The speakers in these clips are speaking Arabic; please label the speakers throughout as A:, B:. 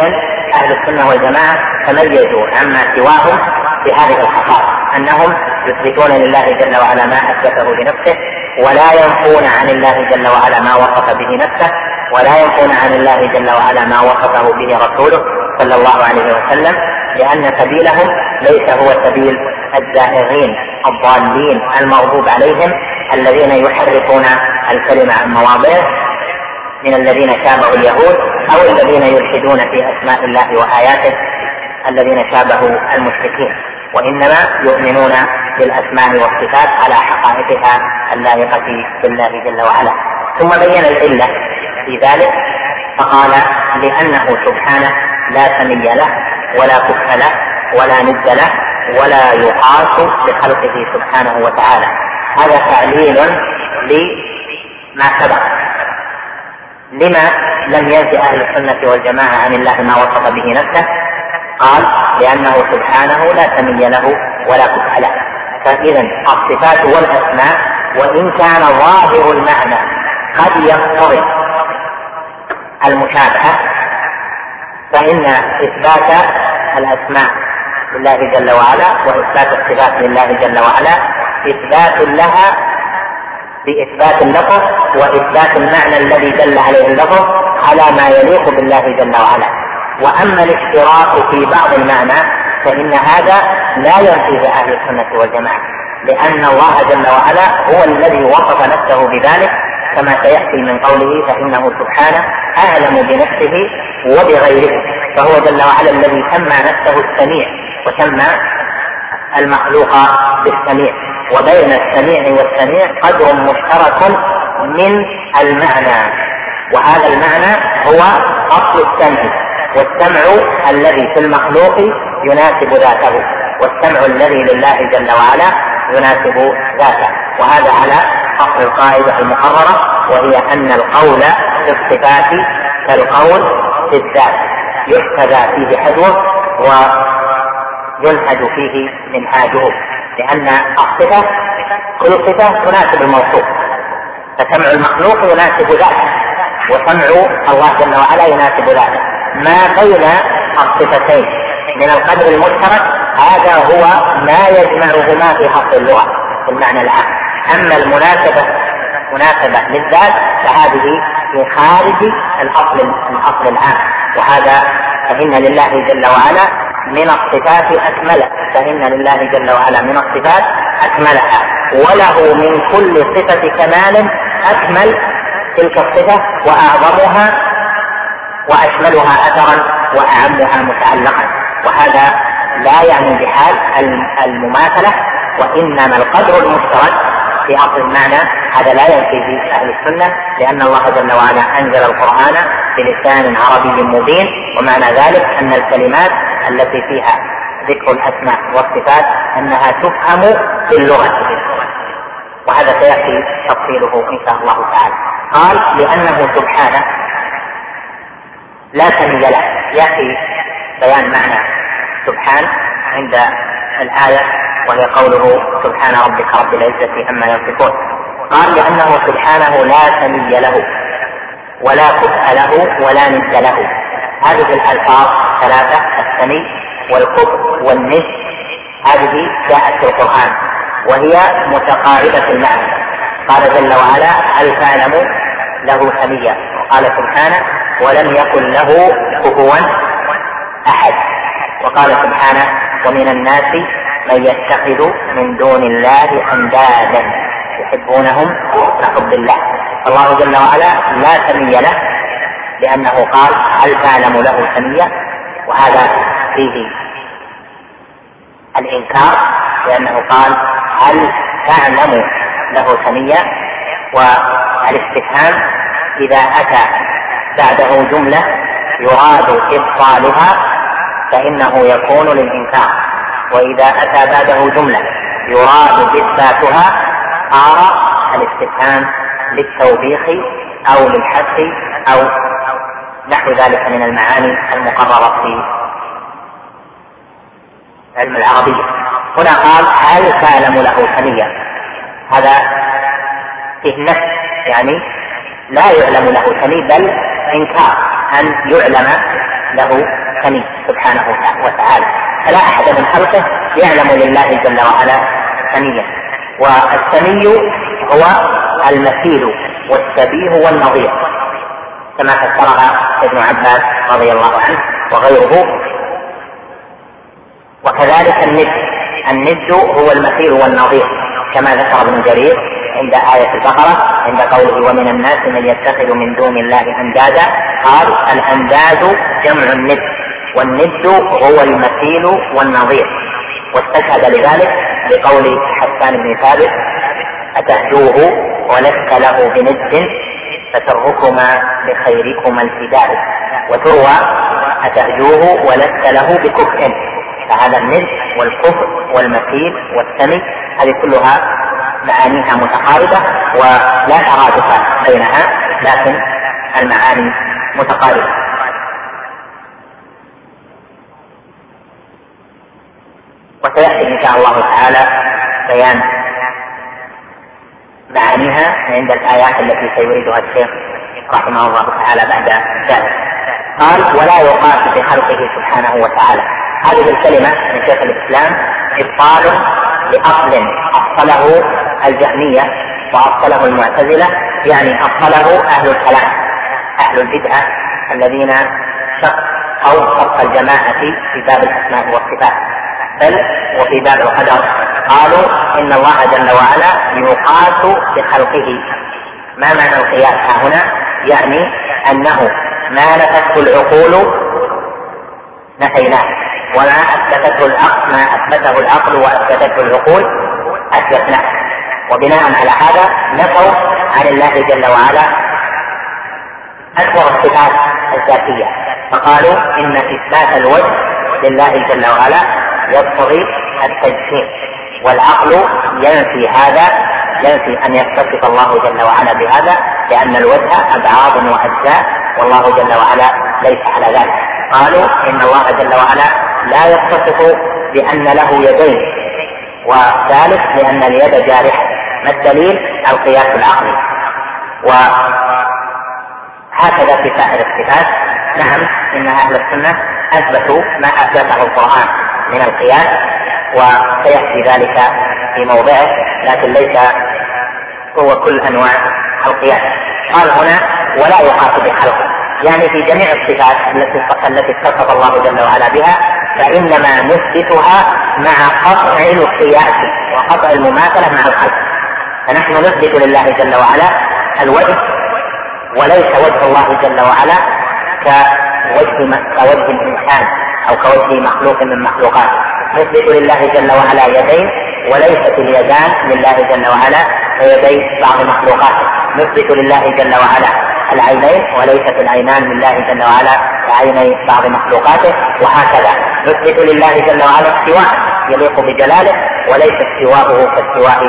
A: أهل السنة والجماعة تميزوا عما سواهم في هذه الخصائص أنهم يثبتون لله جل وعلا ما أثبته لنفسه ولا ينفون عن الله جل وعلا ما وصف به نفسه ولا ينفون عن الله جل وعلا ما وصفه به رسوله صلى الله عليه وسلم لأن سبيلهم ليس هو سبيل الزائغين الضالين المغضوب عليهم الذين يحرفون الكلمة عن مواضعه من الذين شابهوا اليهود أو الذين يلحدون في أسماء الله وآياته الذين شابهوا المشركين. وإنما يؤمنون بالأسماء والصفات على حقائقها اللائقة بالله جل وعلا. ثم بين العلة في ذلك فقال لأنه سبحانه لا سمي له ولا كف له ولا ند له ولا يقاس بخلقه سبحانه وتعالى. هذا تعليل لما سبق. لما لم ينفي أهل السنة والجماعة عن الله ما وصف به نفسه قال لأنه سبحانه لا سمي له ولا كف له. فإذا الصفات والأسماء وإن كان ظاهر المعنى قد يقتضي المشابهة فإن إثبات الأسماء لله جل وعلا وإثبات الصفات لله جل وعلا إثبات لها بإثبات اللفظ وإثبات المعنى الذي دل عليه اللفظ على ما يليق بالله جل وعلا. وأما الاشتراك في بعض المعنى فإن هذا لا ينفيه أهل السنة والجماعة لأن الله جل وعلا هو الذي وصف نفسه بذلك. كما سيأتي من قوله فإنه سبحانه أعلم بنفسه وبغيره فهو جل وعلا الذي سمى نفسه السميع وسمى المخلوق بالسميع. وبين السميع والسميع قدر مشترك من المعنى. وهذا المعنى هو أصل السمع والسمع الذي في المخلوق يناسب ذاته والسمع الذي لله جل وعلا يناسب ذاته. وهذا على أصل القاعدة المقررة وهي أن القول في الصفات كالقول في الذات. يحتذى فيه حذوه وينهج فيه منهاجه. لأن الصفة كل صفة تناسب الموصوف. فسمع المخلوق يناسب ذاته وسمع الله جل وعلا يناسب ذاته. ما بين الصفتين؟ من القدر المشترك هذا هو ما يجمعهما في حق اللغة في المعنى العام. أما المناسبة مناسبة للذات فهذه في خارج الأصل الأصل العام. وهذا فإن لله جل وعلا من الصفات أكمله فإن لله جل وعلا من الصفات أكملها. وله من كل صفة كمال أكمل تلك الصفة وأعظمها وأشملها أثرا وأعمها متعلقا. وهذا لا يعني بحال المماثلة وإنما القدر المشترك في أصل المعنى. هذا لا ينفي في أهل السنة لأن الله جل وعلا أنزل القرآن بلسان عربي مبين ومعنى ذلك أن الكلمات التي فيها ذكر الأسماء والصفات أنها تفهم باللغة. وهذا سيأتي تفصيله إن شاء الله تعالى. قال لأنه سبحانه لا سمي له. يأتي بيان معنى سبحان عند الآية وهي قوله سبحان ربك رب العزة عما يصفون. قال لأنه سبحانه لا سمي له ولا كفء له ولا ند له. هذه الألفاظ ثلاثة السمي والكفر والنس هذه جاءت في القرآن وهي متقاربة المعنى. قال جل وعلا هل تعلم له سميا وقال سبحانه ولم يكن له كفوا أحد. وقال سبحانه ومن الناس من يتخذ من دون الله أندادا. يحبونهم كحب الله. الله جل وعلا لا سمي له لأنه قال هل تعلم له سمية؟ وهذا فيه الإنكار لأنه قال هل تعلم له سمية؟ والاستفهام إذا أتى بعده جملة يراد إبطالها فإنه يكون للإنكار. وإذا أتى بعده جملة يراد إثباتها صار الاستفهام للتوبيخ أو للحث أو نحو ذلك من المعاني المقررة في علم العربية هنا قال هل تعلم له سميا هذا فيه نفس يعني لا يعلم له سمي بل إنكار أن يعلم له سمي سبحانه وتعالى. فلا أحد من خلقه يعلم لله جل وعلا سميا. والسمي هو المثيل والشبيه والنظير. كما فسرها ابن عباس رضي الله عنه وغيره. وكذلك الند. الند هو المثيل والنظير. كما ذكر ابن جرير عند آية البقرة عند قوله ومن الناس من يتخذ من دون الله أندادا. قال الأنداد جمع الند. والند هو المثيل والنظير. واستشهد لذلك بقول حسان بن ثابت أتهجوه ولست له بند فتركما لخيركما الفداء. وتروى أتهجوه ولست له بكفء. فهذا الند والكفر والمثيل والسمي هذه كلها معانيها متقاربة ولا ترادف بينها لكن المعاني متقاربة. وسيأتي إن شاء الله تعالى بيان معانيها عند الآيات التي سيريدها الشيخ رحمه الله تعالى بعد ذلك. قال ولا يقاس بخلقه سبحانه وتعالى. هذه الكلمة من شيخ الإسلام إبطال لأصل أصله الجهمية وأصله المعتزلة يعني أصله أهل الكلام أهل البدعة الذين شق أو شق الجماعة في باب الأسماء والصفات. بل وفي باب القدر. قالوا إن الله جل وعلا يقاس بخلقه. ما معنى القياس؟ ها هنا؟ يعني أنه ما نفته العقول نفيناه وما أثبته العقل ما أثبته العقل وأثبته العقول أثبتناه. وبناء على هذا نفوا عن الله جل وعلا أكبر الصفات الذاتية. فقالوا إن إثبات الوجه لله جل وعلا يقتضي التجسيم. والعقل ينفي هذا ينفي أن يتصف الله جل وعلا بهذا لأن الوجه أبعاد وأجزاء والله جل وعلا ليس على ذلك. قالوا إن الله جل وعلا لا يتصف بأن له يدين وذلك لأن اليد جارحة. ما الدليل؟ القياس العقلي. وهكذا في سائر الصفات. نعم إن أهل السنة أثبتوا ما أثبته القرآن. من القياس وسيأتي ذلك في موضعه لكن ليس هو كل أنواع القياس. قال هنا ولا يقاس بخلقه يعني في جميع الصفات التي التي اتصف الله جل وعلا بها فإنما نثبتها مع قطع القياس وقطع المماثلة مع الخلق. فنحن نثبت لله جل وعلا الوجه وليس وجه الله جل وعلا كوجه كوجه الإنسان. أو كوجه مخلوق من مخلوقاته نثبت لله جل وعلا يدين وليست اليدان لله جل وعلا كيدي بعض مخلوقاته. نثبت لله جل وعلا العينين وليست العينان لله جل وعلا كعيني بعض مخلوقاته وهكذا. نثبت لله جل وعلا استواء يليق بجلاله وليس استواءه كاستواء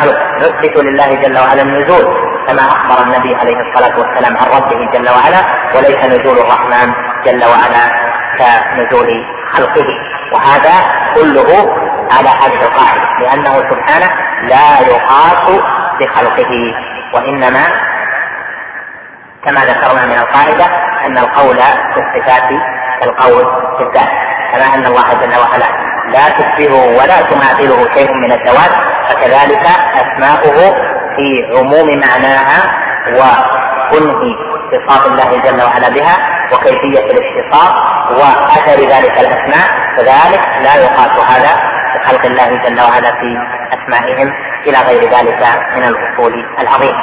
A: خلق نثبت لله جل وعلا النزول كما أخبر النبي عليه الصلاة والسلام عن ربه جل وعلا وليس نزول الرحمن جل وعلا. كنزول خلقه. وهذا كله على هذه القاعدة لأنه سبحانه لا يقاس بخلقه. وإنما كما ذكرنا من القاعدة أن القول في الصفات كالقول في الذات كما أن الله جل وعلا لا تشبهه ولا تماثله شيء من الذوات فكذلك أسماؤه في عموم معناها وكنه اتصاف الله جل وعلا بها وكيفية الاتصاف وأثر ذلك الأسماء كذلك لا يقاس هذا بخلق الله جل وعلا في أسمائهم إلى غير ذلك من الأصول العظيمة.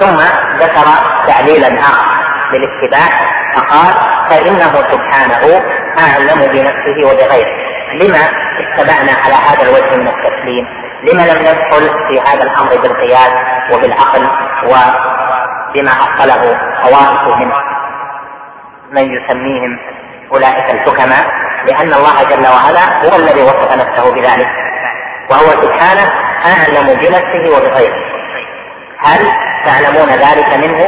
A: ثم ذكر تعليلا آخر للاتباع فقال فإنه سبحانه أعلم بنفسه وبغيره. لما اتبعنا على هذا الوجه من التسليم؟ لما لم ندخل في هذا الأمر بالقياس وبالعقل وبما اصله طوائف من من يسميهم أولئك الحكماء لأن الله جل وعلا هو الذي وصف نفسه بذلك وهو سبحانه أعلم بنفسه وبغيره. هل تعلمون ذلك منه؟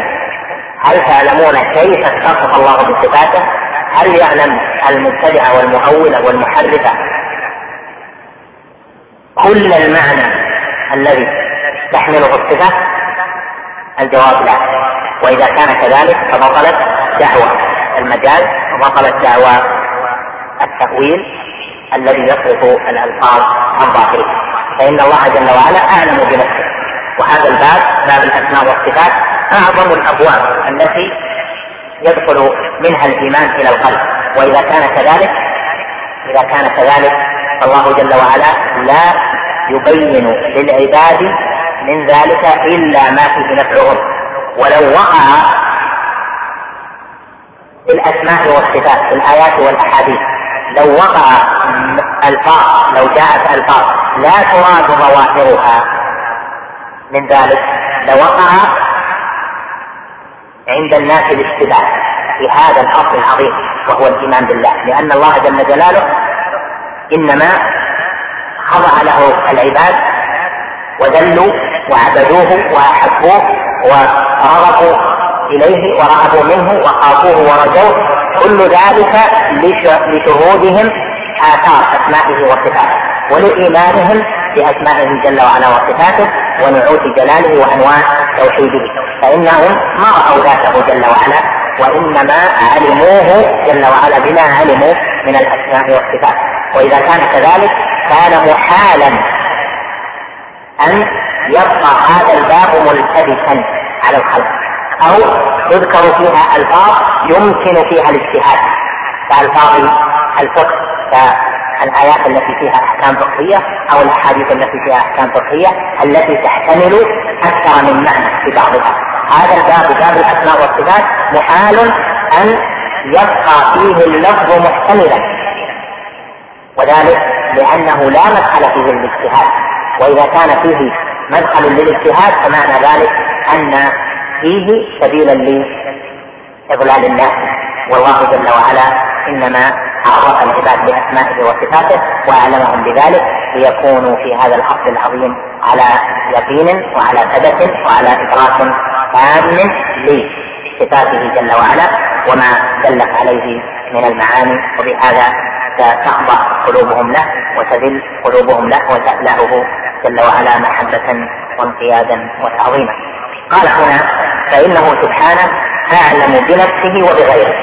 A: هل تعلمون كيف اتصف الله بصفاته؟ هل يعلم المبتدعة والمؤولة والمحرفة كل المعنى الذي تحمله الصفة الجواب لا. وإذا كان كذلك فبطلت دعوة المجاز وبطلت دعوى التأويل الذي يصرف الألفاظ عن ظاهره. فإن الله جل وعلا أعلم بنفسه. وهذا الباب باب الأسماء والصفات أعظم الأبواب التي يدخل منها الإيمان إلى القلب. وإذا كان كذلك إذا كان كذلك فالله جل وعلا لا يبين للعباد من ذلك إلا ما فيه نفعهم ولو وقع في الأسماء والصفات في الآيات والأحاديث لو وقع ألفاظ لو جاءت ألفاظ لا تراد ظواهرها من ذلك لوقع عند الناس الاشتباه في هذا الأصل العظيم وهو الإيمان بالله. لأن الله جل جلاله إنما خضع له العباد وذلوا وعبدوه وأحبوه ورغبوا إليه ورهبوا منه وخافوه ورجوه. كل ذلك لشهودهم آثار أسمائه وصفاته ولإيمانهم بأسمائه جل وعلا وصفاته ونعوت جلاله وأنواع توحيده. فإنهم ما رأوا ذاته جل وعلا وإنما علموه جل وعلا بما علموا من الأسماء والصفات. وإذا كان كذلك كان محالا أن يبقى هذا الباب ملتبسا على الخلق. أو تذكر فيها ألفاظ يمكن فيها الاجتهاد. كألفاظ الفقه كالآيات التي فيها أحكام فقهية أو الأحاديث التي فيها أحكام فقهية التي تحتمل أكثر من معنى في بعضها. هذا الباب باب الأسماء والصفات محال أن يبقى فيه اللفظ محتملا. وذلك لأنه لا مدخل فيه للاجتهاد وإذا كان فيه مدخل للاجتهاد فمعنى ذلك أن فيه سبيلا لإضلال الناس والله جل وعلا إنما عرف العباد بأسمائه وصفاته وأعلمهم بذلك ليكونوا في هذا الأصل العظيم على يقين وعلى ثبت وعلى إدراك تام لصفاته جل وعلا وما دلت عليه من المعاني. وبهذا تخضع قلوبهم له وتذل قلوبهم له وتألهه جل وعلا محبة وانقيادا وتعظيما. قال هنا فإنه سبحانه أعلم بنفسه وبغيره.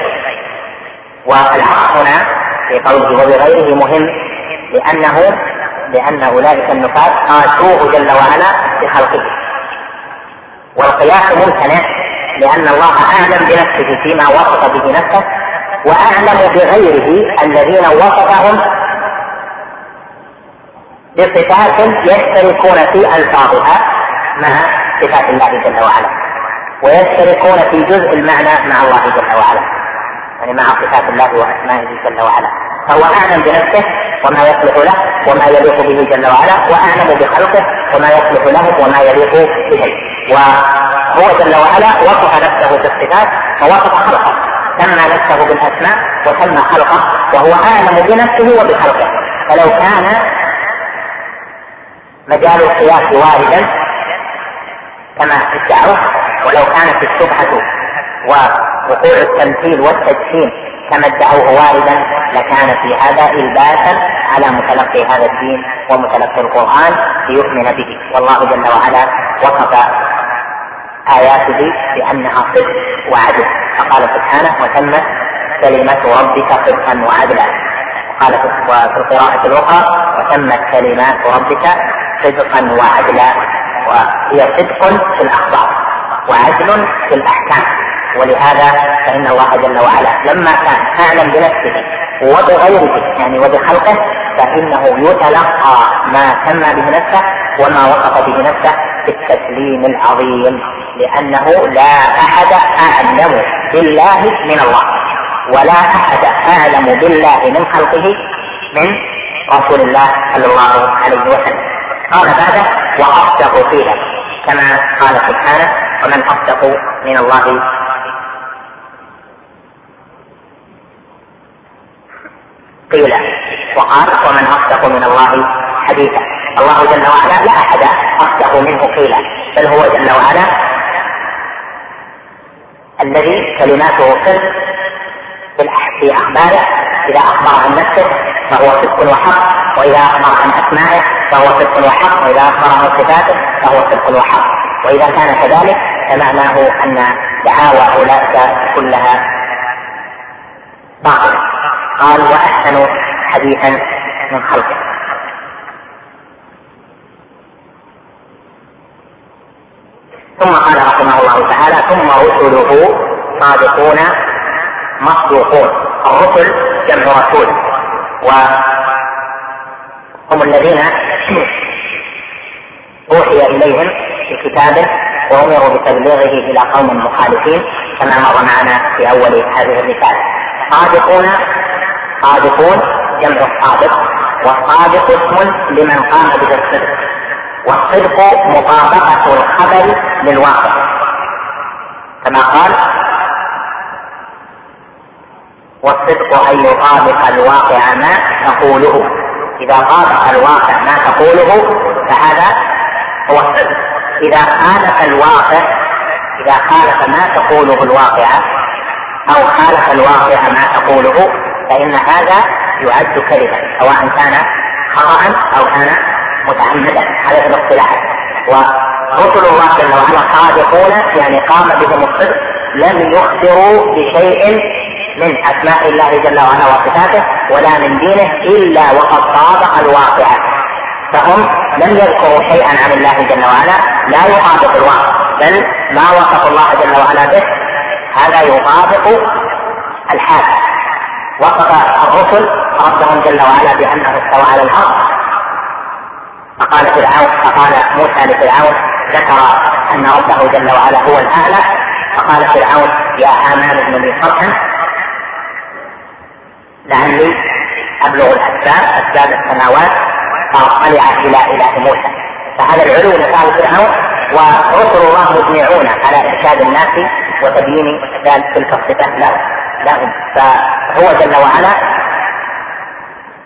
A: والحق هنا في قوله وبغيره مهم لأنه لأن أولئك النفاة قاسوه جل وعلا بخلقه. والقياس ممتنع لأن الله أعلم بنفسه فيما وصف به نفسه وأعلم بغيره الذين وصفهم بصفات يشتركون في ألفاظها مع صفات الله جل وعلا. ويشتركون في جزء المعنى مع الله جل وعلا. يعني مع صفات الله وأسمائه جل وعلا. فهو أعلم بنفسه وما يصلح له وما يليق به جل وعلا وأعلم بخلقه وما يصلح له وما يليق به. وهو جل وعلا وصف نفسه بالصفات ووصف خلقه. سمى نفسه بالأسماء وسمى خلقه وهو أعلم بنفسه وبخلقه. فلو كان مجال القياس واردا كما ادعوا ولو كانت الشبهة ووقوع التمثيل والتجسيم كما ادعوه واردا لكان في هذا الباسا على متلقي هذا الدين ومتلقي القرآن ليؤمن به. والله جل وعلا وصف آياته بأنها صدق وعدل. فقال سبحانه وتمت كلمة ربك صدقا وعدلا. وقال في القراءة الأخرى وتمت كلمات ربك صدقا وعدلا وهي صدق في الأخبار وعدل في الأحكام. ولهذا فإن الله جل وعلا لما كان أعلم بنفسه وبغيره يعني وبخلقه فإنه يتلقى ما سمى به نفسه وما وصف به نفسه بالتسليم العظيم لأنه لا أحد أعلم بالله من الله ولا أحد أعلم بالله من خلقه من رسول الله صلى الله عليه وسلم. قال بعده وأصدق قيلا كما قال سبحانه ومن أصدق من الله. قيلا وقال ومن أصدق من الله حديثا. الله جل وعلا لا أحد أصدق منه قيلا بل هو جل وعلا الذي كلماته صدق في أخباره إذا أخبر عن نفسه فهو صدق وحق وإذا أخبر عن أسمائه فهو صدق وحق وإذا أخبر عن صفاته فهو صدق وحق. وإذا كان كذلك فمعناه أن دعاوى أولئك كلها باطلة. قال وأحسن حديثا من خلقه. ثم قال رحمه الله تعالى ثم رسله صادقون مصدوقون. الرسل جمع رسول. وهم الذين أوحي إليهم بكتاب وأمروا بتبليغه إلى قوم مخالفين كما مر معنا في أول هذه الرسالة. صادقون صادقون جمع الصادق والصادق اسم لمن قام بالصدق. والصدق مطابقة الخبر للواقع. كما قال والصدق أن يطابق الواقع ما تقوله. إذا طابق الواقع ما تقوله فهذا هو الصدق. إذا خالف الواقع إذا خالف ما تقوله الواقع أو خالف الواقع ما تقوله فإن هذا يعد كذبا سواء كان خطأ أو كان متعمدا. على الاصطلاح. ورسل الله جل وعلا صادقون يعني قام بهم الصدق. لم يخبروا بشيء من أسماء الله جل وعلا وصفاته ولا من دينه إلا وقد طابق الواقع. فهم لم يذكروا شيئا عن الله جل وعلا لا يطابق الواقع بل ما وصف الله جل وعلا به هذا يطابق الحال. وصف الرسل ربهم جل وعلا بأنه استوى على الأرض فقال فرعون فقال موسى لفرعون ذكر أن ربه جل وعلا هو الأعلى. فقال فرعون يا هامان ابن لي صرحا لعلي أبلغ الأسباب أسباب السماوات فأطلع إلى إله موسى. فهذا العلو نفاه فرعون ورسل الله مجمعون على إرشاد الناس وتبيين تلك الصفات له لهم. فهو جل وعلا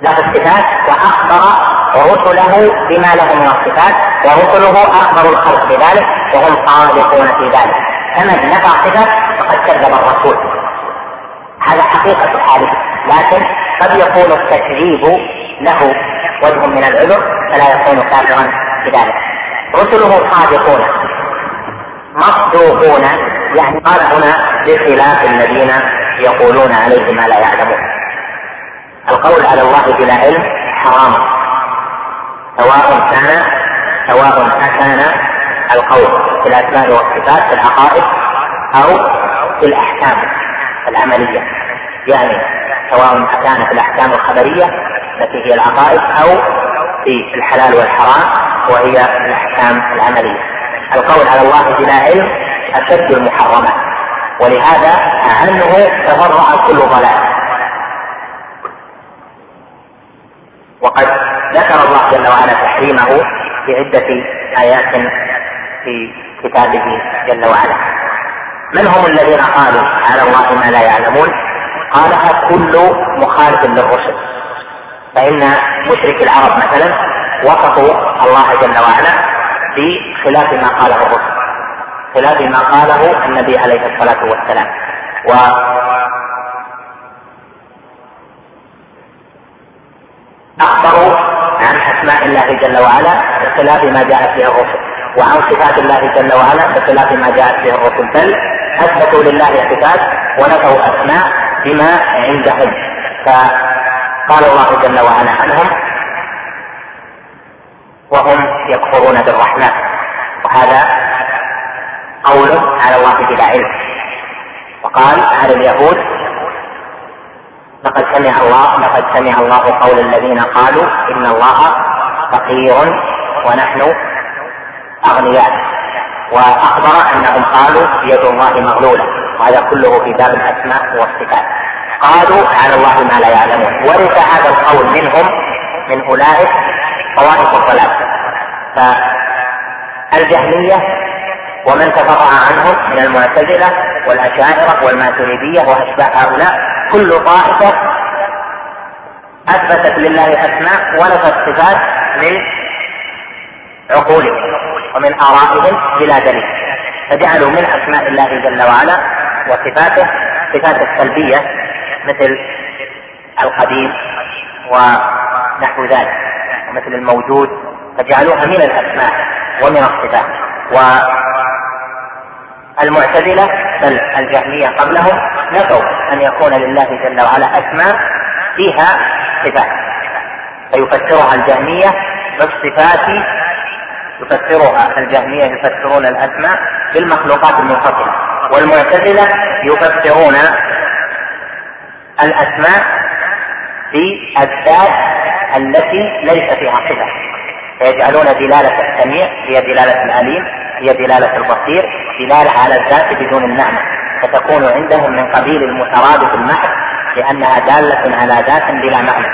A: له الصفات وأخبر رسله بما له من الصفات ورسله أخبر الخلق بذلك وهم صادقون في ذلك. فمن نفى صفة فقد كذب الرسول. هذا حقيقة حاله لكن قد يكون التكذيب له وجه من العذر فلا يكون كافرا بذلك. رسله صادقون. مصدوقون. يعني قال هنا بخلاف الذين يقولون عليه ما لا يعلمون. القول على الله بلا علم حرام. سواء كان سواء كان القول في الأسماء والصفات في العقائد أو في الأحكام العملية يعني سواء كان في الأحكام الخبرية التي هي العقائد أو في الحلال والحرام وهي الأحكام العملية. القول على الله بلا علم أشد المحرمات ولهذا عنه تفرع كل ضلال. وقد ذكر الله جل وعلا تحريمه في عدة آيات في كتابه جل وعلا. من هم الذين قالوا على الله ما لا يعلمون؟ قالها كل مخالف للرسل. فإن مشرك العرب مثلا وصفوا الله جل وعلا بخلاف ما قاله الرسل. خلاف ما قاله النبي عليه الصلاة والسلام. و أخبروا عن أسماء الله جل وعلا بخلاف ما جاءت به الرسل. وعن صفات الله جل وعلا بخلاف ما جاءت به الرسل. بل أثبتوا لله صفات ونفوا أسماء بما عندهم. فقال الله جل وعلا عنهم وهم يكفرون بالرحمن. وهذا قول على الله بلا علم. وقال على اليهود لقد سمع الله لقد سمع الله قول الذين قالوا إن الله فقير ونحن أغنياء. وأخبر أنهم قالوا يد الله مغلولة. وهذا كله في باب الأسماء والصفات. قالوا على الله ما لا يعلمون. ورث هذا القول منهم من أولئك طوائف الضلال. فالجهمية ومن تفرع عنهم من المعتزلة والأشاعرة والماتريدية وأشباه هؤلاء كل طائفة أثبتت لله اسماء ونفت صفات من عقولهم. ومن آرائهم بلا دليل فجعلوا من أسماء الله جل وعلا وصفاته صفات السلبية مثل القديم ونحو ذلك ومثل الموجود فجعلوها من الأسماء ومن الصفات والمعتزلة بل الجهمية قبلهم نفوا أن يكون لله جل وعلا أسماء فيها صفات فيفسرها الجهمية بالصفات يفسرها الجهمية يفسرون الأسماء بالمخلوقات المنفصلة. والمعتزلة يفسرون الأسماء بالذات التي ليس فيها صفة. فيجعلون دلالة السميع هي دلالة العليم هي دلالة البصير دلالة على الذات بدون المعنى فتكون عندهم من قبيل المترادف المحض لأنها دالة على ذات بلا معنى.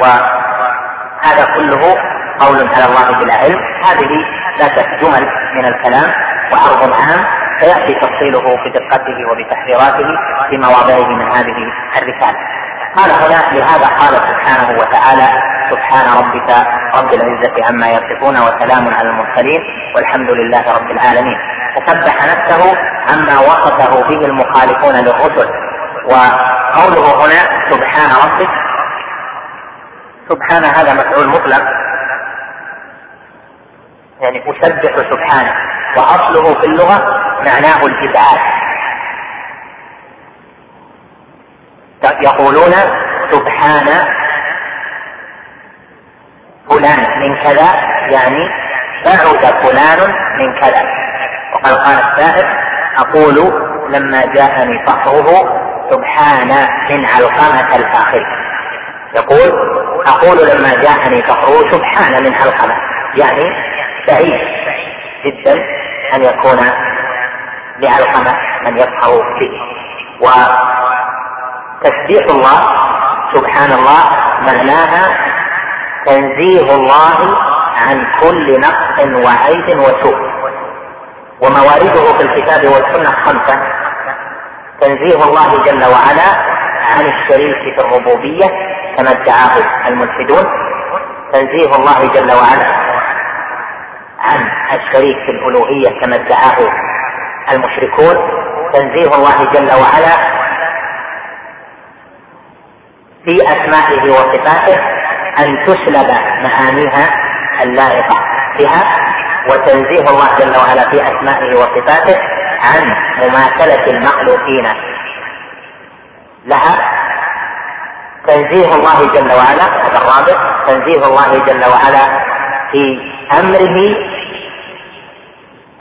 A: وهذا كله قول على الله بلا علم هذه لا جمل من الكلام وعرض عام سيأتي تفصيله بدقته وبتحريراته في مواضعه من هذه الرسالة. قال هنا لهذا قال سبحانه وتعالى سبحان ربك رب العزة عما يصفون وسلام على المرسلين والحمد لله رب العالمين. فسبح نفسه عما وصفه به المخالفون للرسل. وقوله هنا سبحان ربك سبحان هذا مفعول مطلق. يعني أسبح سبحانه وأصله في اللغة معناه الإبعاد يقولون سبحان فلان من كذا يعني بعد فلان من كذا. وقد قال الشاعر أقول لما جاءني فخره سبحان من علقمة الآخر يقول أقول لما جاءني فخره سبحان من علقمة يعني بعيد جدا أن يكون لعلقمة من يفخر به وتسبيح الله سبحان الله معناها تنزيه الله عن كل نقص وعيب وسوء. وموارده في الكتاب والسنة خمسة. تنزيه الله جل وعلا عن الشريك في الربوبية كما ادعاه الملحدون. تنزيه الله جل وعلا عن الشريك في الألوهية كما ادعاه المشركون. تنزيه الله جل وعلا في أسمائه وصفاته أن تسلب معانيها اللائقة بها وتنزيه الله جل وعلا في أسمائه وصفاته عن مماثلة المخلوقين لها. تنزيه الله جل وعلا هذا الرابع تنزيه الله جل وعلا في أمره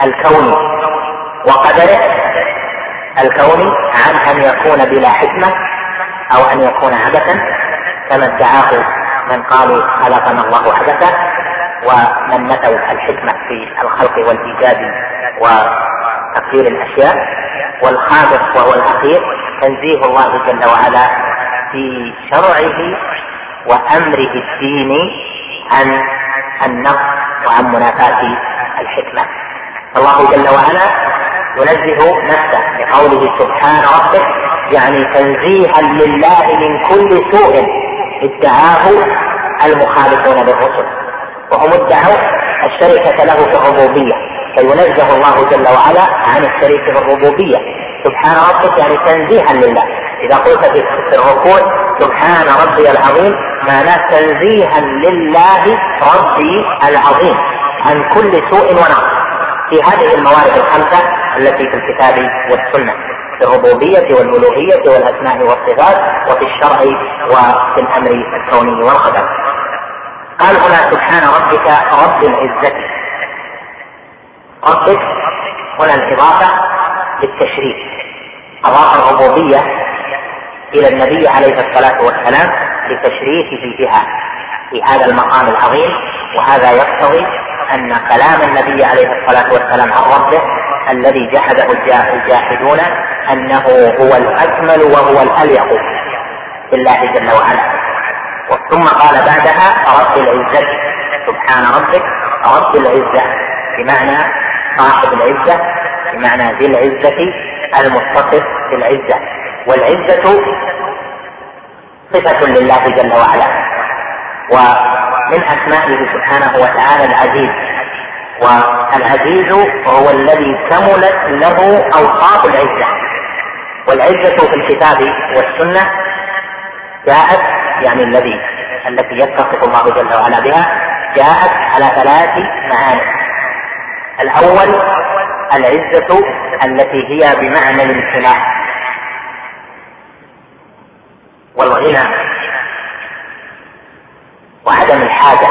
A: الكوني وقدره الكوني عن أن يكون بلا حكمة أو أن يكون عبثا كما ادعاه من قالوا خلقنا الله عبثا ومن نفوا الحكمة في الخلق والإيجاد وتقدير الأشياء. والخامس وهو الأخير تنزيه الله جل وعلا في شرعه وأمره الديني عن النقص وعن منافاة الحكمة. الله جل وعلا ينزه نفسه بقوله سبحان ربك يعني تنزيها لله من كل سوء ادعاه المخالفون للرسل. وهم ادعوا الشركة له في الربوبية فينزه الله جل وعلا عن الشريك في الربوبية. سبحان ربك يعني تنزيها لله. إذا قلت في الركوع سبحان ربي العظيم معناه تنزيها لله ربي العظيم عن كل سوء ونقص. في هذه الموارد الخمسة التي في الكتاب والسنة في الربوبية والألوهية والأسماء والصفات وفي الشرع وفي الأمر الكوني والقدر. قال هنا سبحان ربك رب العزة. ربك هنا الإضافة للتشريف أضاف الربوبية إلى النبي عليه الصلاة والسلام لتشريفه بها في هذا المقام العظيم وهذا يقتضي أن كلام النبي عليه الصلاة والسلام عن ربه الذي جحده الجاحدون أنه هو الأكمل وهو الأليق بالله جل وعلا. ثم قال بعدها رب العزة. سبحان ربك. رب العزة بمعنى صاحب العزة بمعنى ذي العزة المتصف بالعزة. والعزة صفة لله جل وعلا. ومن أسمائه سبحانه وتعالى العزيز. والعزيز هو الذي كملت له أوصاف العزة. والعزة في الكتاب والسنة جاءت يعني الذي التي يتصف الله جل وعلا بها جاءت على ثلاث معاني. الأول العزة التي هي بمعنى الامتناع. والغنى. وعدم الحاجة.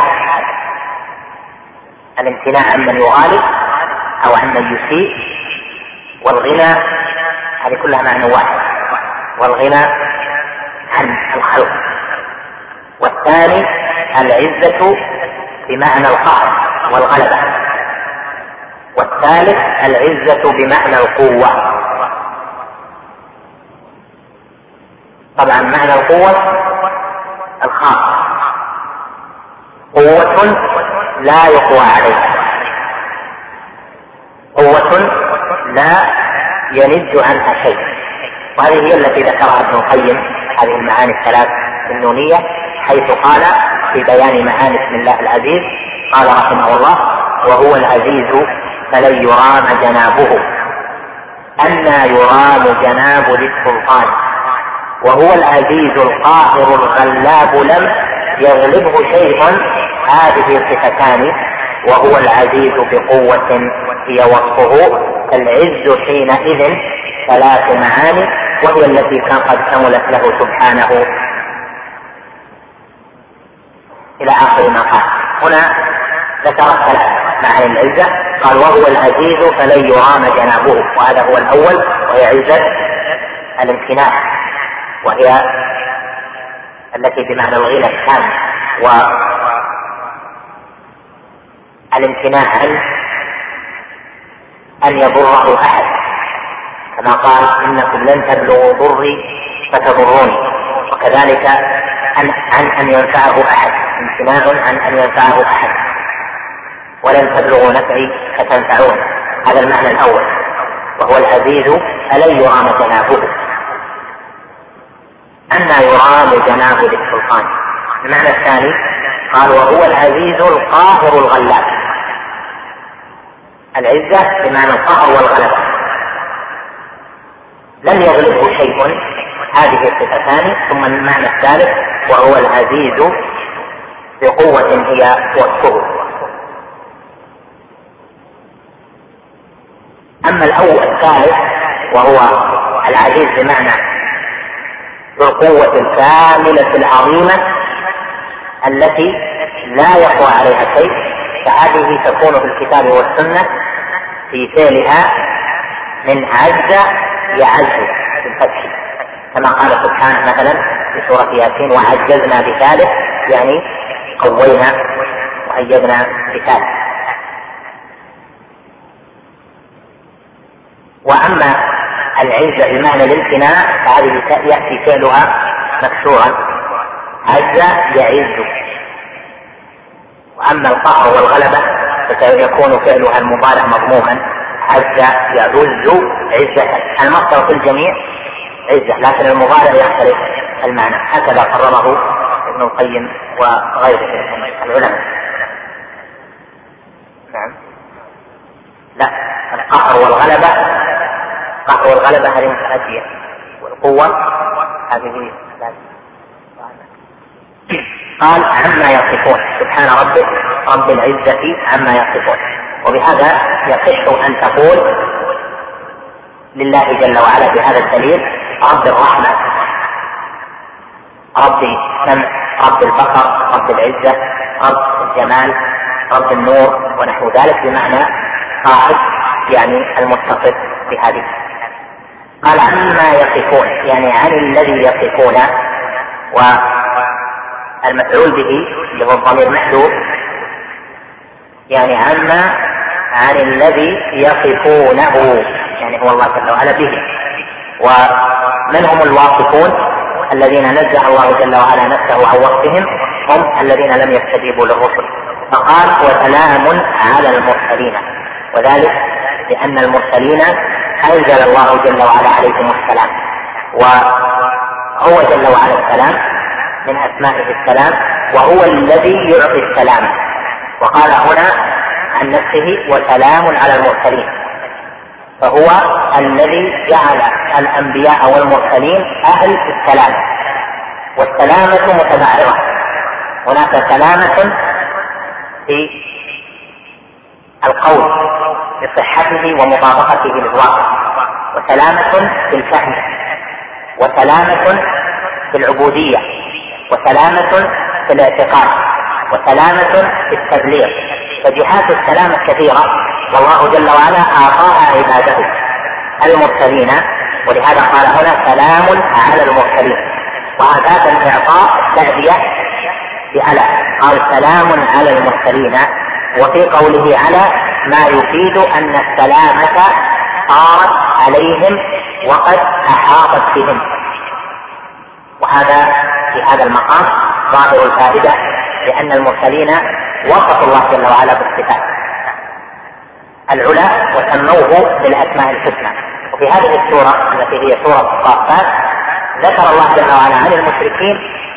A: الامتناع عمن يغالب أو عمن يسيء. والغنى هذه كلها معنى واحد. والغنى عن الخلق. والثاني العزة بمعنى القهر والغلبة. والثالث العزة بمعنى القوة. طبعا معنى القوة الخاص. قوة لا يقوى عليها. قوة لا يند عنها شيء. وهذه هي التي ذكرها ابن القيم هذه المعاني الثلاث النونية حيث قال في بيان معاني اسم الله العزيز قال رحمه الله وهو العزيز فلن يرام جنابه. أنى يرام جناب ذي السلطان وهو العزيز القاهر الغلاب لم يغلبه شيء هذه صفتان وهو العزيز بقوة هي وصفه العز حينئذ ثلاث معاني وهي التي كان قد كملت له سبحانه. إلى آخر ما قال. هنا ذكر ثلاث معاني العزة. قال وهو العزيز فلن يرام جنابه. وهذا هو الأول وهي عزة الامتناع وهي التي بمعنى الغنى التام و الامتناع عن أن يضره أحد؟ كما قال إنكم لن تبلغوا ضري فتضروني. وكذلك عن, أن ينفعه أحد. امتناع عن أن ينفعه أحد. ولن تبلغوا نفعي فتنفعون. هذا المعنى الأول. وهو العزيز ألن يرام جنابه أن يرام جناب للسلطان المعنى الثاني قال وهو العزيز القاهر الغلاب. العزة بمعنى القهر والغلبة لم يغلبه شيء. هذه الصفتان. ثم المعنى الثالث وهو العزيز بقوة هي وصفه. أما الأول الثالث وهو العزيز بمعنى ذو القوة الكاملة العظيمة التي لا يقوى عليها شيء فهذه تكون في الكتاب والسنة في فعلها من عز يعز بالفتح كما قال سبحانه مثلا في سورة ياسين وعجزنا بثالث يعني قوينا وأيدنا بثالث. وأما العزة بمعنى الامتناع فهذه يأتي فعلها مكسورا. عز يعز. وأما القهر والغلبة فسيكون فعلها المضارع مضموما. عز يعز عزة. المصدر في الجميع عزة. لكن المضارع يختلف المعنى. هكذا قرره ابن القيم وغيره من العلماء. نعم. لا. القهر والغلبة القهر والغلبة هذه متأدية والقوة هذه قال عما يصفون. سبحان ربك رب العزة عما يصفون. وبهذا يصح أن تقول لله جل وعلا بهذا الدليل رب الرحمة رب السمع رب البصر رب العزة رب الجمال رب النور ونحو ذلك بمعنى قائد يعني المتصف بهذه. قال عما يصفون يعني عن الذي يصفون و المفعول به اللي هو الضمير محذوف. يعني عما عن الذي يصفونه يعني هو الله جل وعلا به. ومن هم الواصفون الذين نزه الله جل وعلا نفسه عن وصفهم هم الذين لم يستجيبوا للرسل فقال وسلام على المرسلين. وذلك لأن المرسلين أنزل الله جل وعلا عليهم السلام. وهو جل وعلا السلام من أسمائه السلام وهو الذي يعطي السلام. وقال هنا عن نفسه وسلام على المرسلين. فهو الذي جعل الأنبياء والمرسلين أهل السلام. والسلامة متبعرة. هناك سلامة في القول. بصحته ومطابقته للواقع. وسلامة في الفهم. وسلامة في العبودية. وسلامة في الاعتقاد. وسلامة في التبليغ. فجهات السلامة كثيرة. والله جل وعلا أعطاها عباده. المرسلين. ولهذا قال هنا سلام على المرسلين. وهذا الإعطاء تأدية بألا قال سلام على المرسلين. وفي قوله على ما يفيد أن السلامة صارت عليهم وقد أحاطت بهم. وهذا في هذا المقام ظاهر الفائدة لأن المرسلين وصفوا الله جل وعلا بالصفات. العلا وسموه بالأسماء الحسنى. وفي هذه السورة التي هي سورة الصافات ذكر الله جل وعلا عن المشركين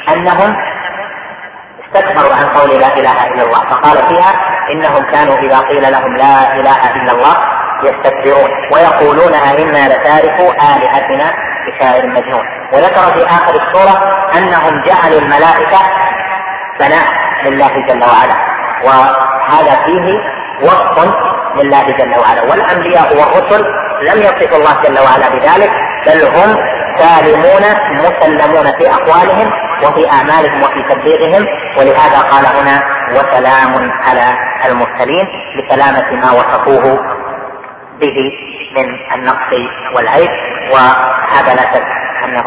A: أنهم استكبروا عن قول لا إله إلا الله. فقال فيها إنهم كانوا إذا قيل لهم لا إله إلا الله يستكبرون ويقولون أئنا لتاركوا آلهتنا بشاعر مجنون. وذكر في آخر السورة أنهم جعلوا الملائكة ثناء لله جل وعلا. وهذا فيه وصف لله جل وعلا. والأنبياء والرسل لم يصف الله جل وعلا بذلك بل هم سالمون مسلمون في أقوالهم وفي أعمالهم وفي تبليغهم ولهذا قال هنا وسلام على المرسلين لسلامة ما وصفوه به من النقص والعيب. وهذا لا شك أنه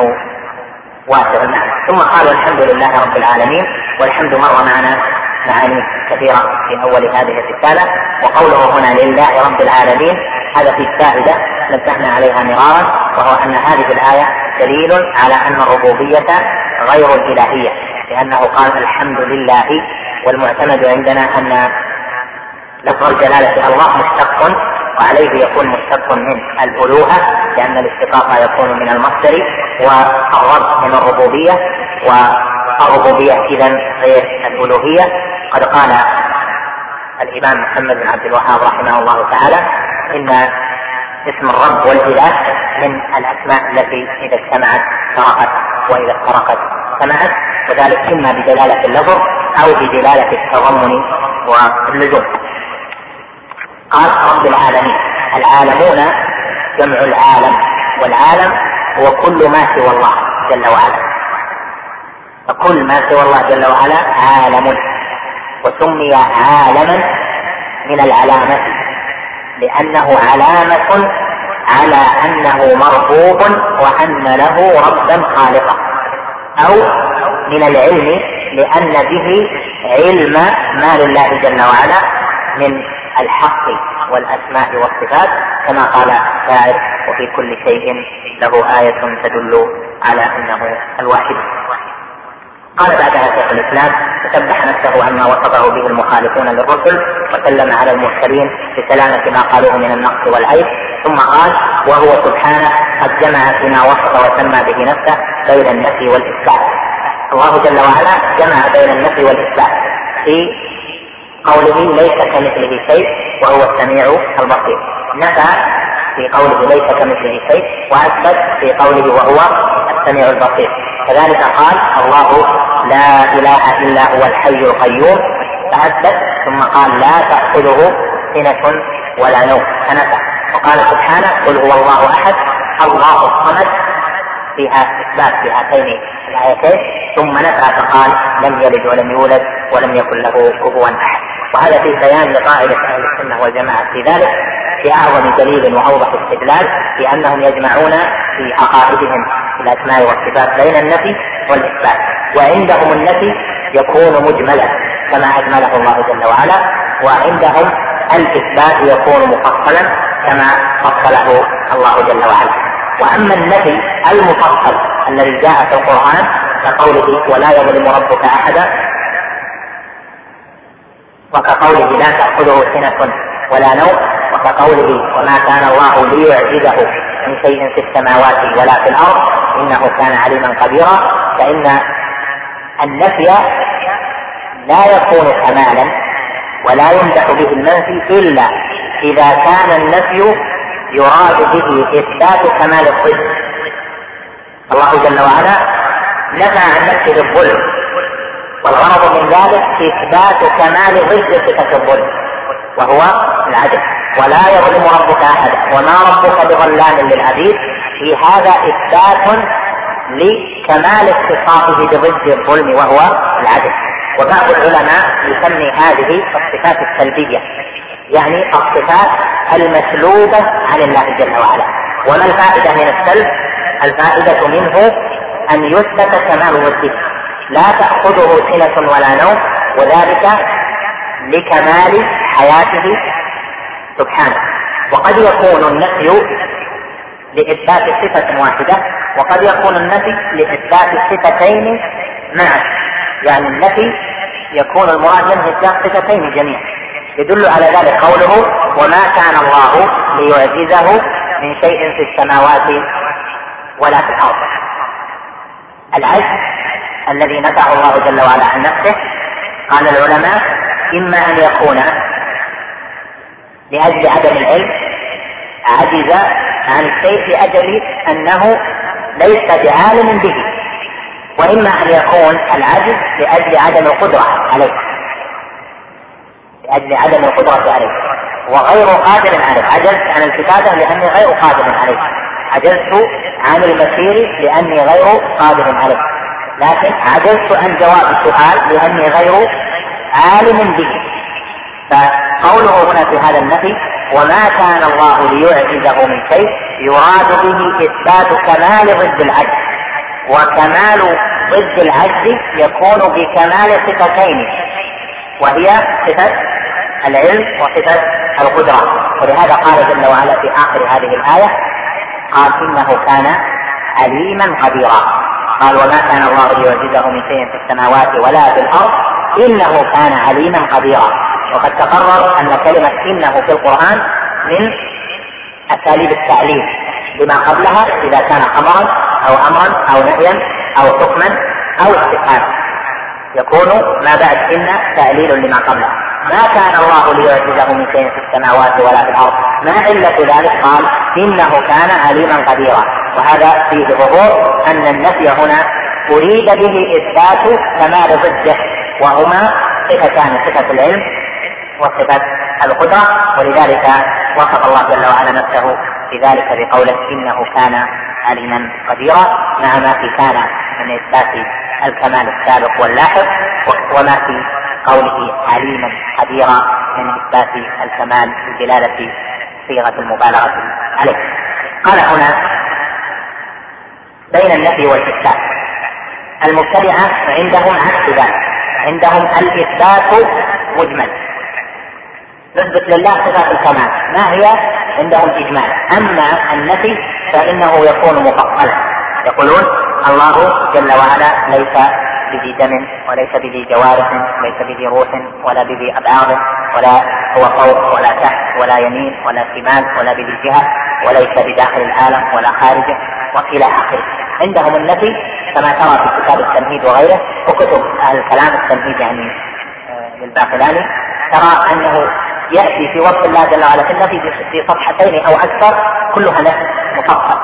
A: واسع. المعنى ثم قال والحمد لله رب العالمين والحمد مر معنا معاني كثيرة في أول هذه الرسالة. وقوله هنا لله رب العالمين هذا في فائدة نبهنا عليها مرارا وهو أن هذه الآية دليل على أن الربوبية غير الإلهية لأنه قال الحمد لله والمعتمد عندنا أن لفظ الجلالة الله مشتق وعليه يكون مشتق من الألوهة لأن الاشتقاق يكون من المصدر والرب من الربوبية والربوبية إذا غير الألوهية. قد قال الإمام محمد بن عبد الوهاب رحمه الله تعالى إن اسم الرب والإله من الأسماء التي إذا اجتمعت فرقت وإذا افترقت اجتمعت وذلك إما بدلالة اللفظ أو بدلالة التضمن واللزوم. قال رب العالمين العالمون جمع العالم والعالم هو كل ما سوى الله جل وعلا. فكل ما سوى الله جل وعلا عالم وسمي عالما من العلامة. لأنه علامة على أنه مربوب وأن له ربا خالقا أو من العلم لأن به علم ما لله جل وعلا من الحق والأسماء والصفات كما قال الشاعر وفي كل شيء له آية تدل على أنه الواحد. قال بعدها شيخ الإسلام فسبح نفسه عما وصفه به المخالفون للرسل وسلم على المرسلين بسلامة ما قالوه من النقص والعيب. ثم قال وهو سبحانه قد جمع فيما وصف وسمى به نفسه بين النفي والاثبات. الله جل وعلا جمع بين النفي والاثبات في قوله ليس كمثله شيء وهو السميع البصير. نفى في قوله ليس كمثله شيء وأثبت في قوله وهو السميع البصير. كذلك قال الله لا إله إلا هو الحي القيوم. فاثبت ثم قال لا تأخذه سنه ولا نوم فنفى وقال سبحانه قل هو الله أحد الله الصمد فيها إثبات في هاتين الآيتين ثم نفى فقال لم يلد ولم يولد ولم يكن له كفوا أحد. وهذا في بيان لقاعدة أهل السنة والجماعة في ذلك في أعظم دليل وأوضح استدلال في أنهم يجمعون في عقائدهم في الأسماء والصفات بين النفي والإثبات وعندهم النفي يكون مجملا كما أجمله الله جل وعلا وعندهم الإثبات يكون مفصلا كما فصله الله جل وعلا. وأما النفي المفصل الذي جاء في القرآن كقوله ولا يظلم ربك أحدا وكقوله لا تأخذه سنة ولا نوم وكقوله وما كان الله ليعجزه من شيء في السماوات ولا في الأرض إنه كان عليما قديرا فإن النفي لا يكون كمالا ولا يمدح به المنفي إلا إذا كان النفي يراد به إثبات كمال الضد الله جل وعلا نفى عن نفسه الظلم والغرض من ذلك إثبات كمال ضد صفة الظلم وهو العدل. ولا يظلم ربك أحدا. وما ربك بظلام للعبيد. في هذا إثبات لكمال اتصافه بضد الظلم وهو العدل. وبعض العلماء يسمي هذه الصفات السلبية يعني الصفات المسلوبة عن الله جل وعلا. وما الفائدة من السلب؟ الفائدة منه أن يثبت كمال وجهه لا تأخذه سنة ولا نوم وذلك لكمال حياته سبحانه. وقد يكون النفي لإثبات صفة واحدة وقد يكون النفي لإثبات صفتين معا. يعني النفي يكون المراد منه إثبات صفتين جميعا. يدل على ذلك قوله وما كان الله ليعجزه من شيء في السماوات ولا في الأرض. العجز الذي نفعه الله جل وعلا عن نفسه قال العلماء إما أن يكون لأجل عدم العلم عجز عن الشيء لأجل أنه ليس بعالم به وإما أن يكون العجز لأجل عدم القدرة عليه. لأجل عدم القدرة عليه. وغير قادر عليه. عجزت عن الكتابة لأني غير قادر عليه. عجزت عن المسير لأني غير قادر عليه. لكن عجزت عن جواب السؤال لأني غير عالم به. فقوله هنا في هذا النفي وما كان الله ليعجزه من شيء يراد به إثبات كمال ضد العجز. وكمال ضد العجز يكون بكمال صفتين وهي صفة العلم وصفة القدرة. ولهذا قال جل وعلا في آخر هذه الآية قال إنه كان عليما قديرا. قال وما كان الله ليعجزه من شيء في السماوات ولا في الأرض إنه كان عليما قديرا. وقد تقرر أن كلمة إنه في القرآن من أساليب التعليل بما قبلها إذا كان أمرا أو أمرا أو نهيا أو حكما أو استفهاما يكون ما بعد إن تعليل لما قبله ما كان الله ليعجزه من شيء في السماوات ولا في الأرض. ما علة ذلك؟ قال إنه كان عليما قديرا. وهذا فيه ظهور أن النفي هنا أريد به إثبات كمال ضده وهما صفتان صفة العلم وصفة القدرة. ولذلك وصف الله جل وعلا نفسه في ذلك بقوله إنه كان عليما قديرا. مع ما في كان من إثبات الكمال السابق واللاحق وما في قوله عليما قديرا من إثبات الكمال بدلالة صيغة المبالغة عليه. قال هنا بين النفي والإثبات. المبتدعة عندهم عكس ذلك عندهم الإثبات مجمل. نثبت لله صفات الكمال ما هي؟ عندهم إجمال. أما النفي فإنه يكون مفصلا. يقولون الله جل وعلا ليس بذي دم وليس بذي جوارح وليس بذي روح ولا بذي أبعاد ولا هو فوق ولا تحت ولا يمين ولا شمال ولا بذي جهة وليس بداخل العالم ولا خارجه والى اخره عندهم النفي كما ترى في كتاب التمهيد وغيره وكتب أهل الكلام التمهيد يعني آه، للباقلاني. ترى أنه يأتي في وصف الله جل وعلا في النفي في صفحتين أو أكثر كلها نفي مفصل.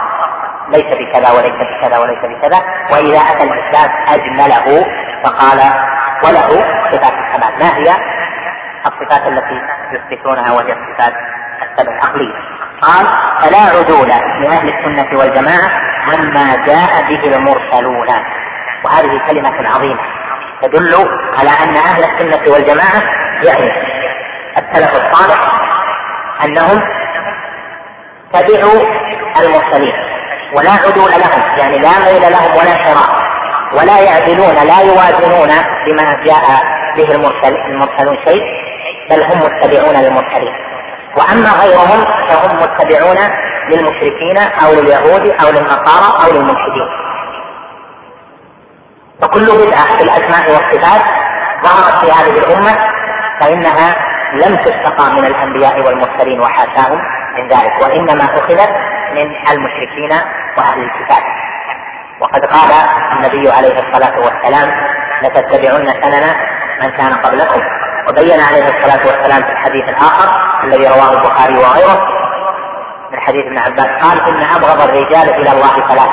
A: ليس بكذا وليس بكذا وليس بكذا وإذا أتى الإثبات أجمله فقال وله صفات الكمال. ما هي الصفات التي يثبتونها وهي الصفات السبع العقلية؟ قال فلا عدول لأهل السنة والجماعة عما جاء به المرسلون. وهذه كلمة عظيمة تدل على أن أهل السنة والجماعة يعني السلف الصالح أنهم تبعوا المرسلين. ولا عدول لهم يعني لا ميل لهم ولا شراء ولا يعدلون لا يوازنون بما جاء به المرسل المرسلون شيء بل هم متبعون للمرسلين. وأما غيرهم فهم متبعون للمشركين أو لليهود أو للنصارى أو للملحدين. فكل بدعة في الأسماء والصفات ظهرت في هذه الأمة فإنها لم تستقى من الأنبياء والمرسلين وحاشاهم. من ذلك وإنما أخذت من المشركين وأهل الكتاب. وقد قال النبي عليه الصلاة والسلام لتتبعن سنن من كان قبلكم. وبين عليه الصلاة والسلام في الحديث الآخر الذي رواه البخاري وغيره من حديث ابن عباس قال إن أبغض الرجال إلى الله ثلاثة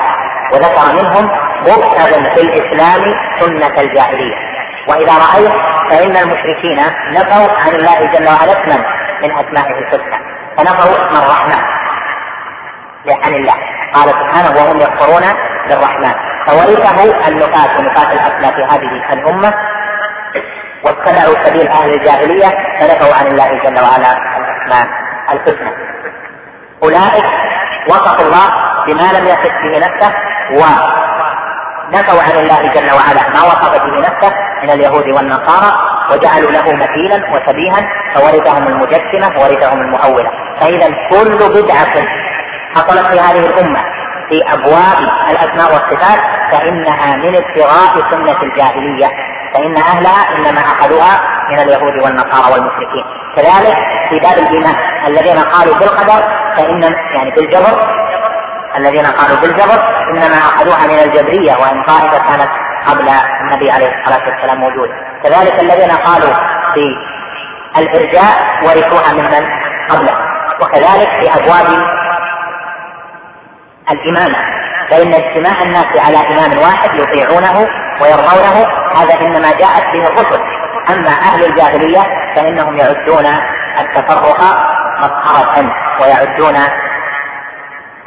A: وذكر منهم مبتغ في الإسلام سنة الجاهلية. وإذا رأيت فإن المشركين نفوا عن الله جل وعلا اسما من أسمائه الحسنى. فنفوا اسم الرحمن. عن الله. قال سبحانه وهم يكفرون بالرحمن. فورثه النفاة نفاة الأصل في هذه الأمة. واتبعوا سبيل أهل الجاهلية فنفوا عن الله جل وعلا الأسماء الحسنى. أولئك وصفوا الله بما لم يصف به نفسه ونفوا عن الله جل وعلا ما وصف به نفسه من اليهود والنصارى وجعلوا له مثيلا وشبيها فورثهم المجسمة ورثهم المؤولة. فإذا كل بدعة حصلت في هذه الأمة في أبواب الأسماء والصفات فإنها من ابتغاء سنة الجاهلية. فإن أهلها إنما أخذوها من اليهود والنصارى والمشركين. كذلك في باب الإيمان الذين قالوا بالقدر فإن يعني بالجبر الذين قالوا بالجبر إنما أخذوها من الجبرية وإن طائفة كانت قبل النبي عليه الصلاة والسلام موجودة. كذلك الذين قالوا في الإرجاء ورثوها ممن قبله. وكذلك في أبواب الإمامة. فإن اجتماع الناس على إمام واحد يطيعونه ويرضونه هذا إنما جاءت به الرسل. أما أهل الجاهلية فإنهم يعدون التفرق مسخرة ويعدون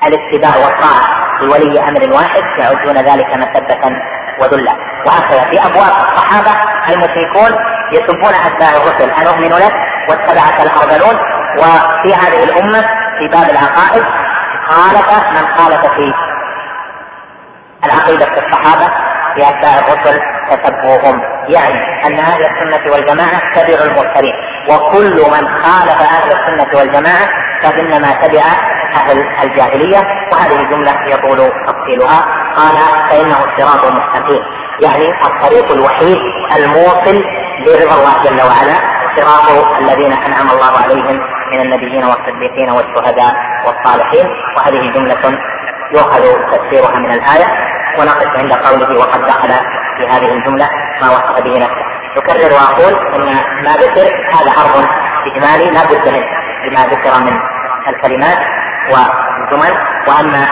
A: الاتباع والطاعة لولي أمر واحد يعدون ذلك مسبة وذلا. وهكذا في أبواب الصحابة المشركون يسبون أتباع الرسل. أنؤمن لك؟ واتبعك الأرذلون. وفي هذه الأمة في باب العقائد خالف من خالف في العقيدة في الصحابة في أتباع الرسل تتبعهم يعني أن أهل السنة والجماعة تبعوا المرسلين. وكل من خالف أهل السنة والجماعة فإنما تبع أهل الجاهلية وهذه الجملة يطول تفصيلها. قال فإنه الصراط المستقيم يعني الطريق الوحيد الموصل لرضا الله جل وعلا صراط الذين أنعم الله عليهم من النبيين والصديقين والشهداء والصالحين. وهذه جملة يؤخذ تفسيرها من الآية. ونقف عند قوله وقد دخل في هذه الجملة ما وصف به نفسه. أكرر وأقول أن ما ذكر هذا عرض إجمالي لا بد منه بما ذكر من الكلمات. والجمل وأما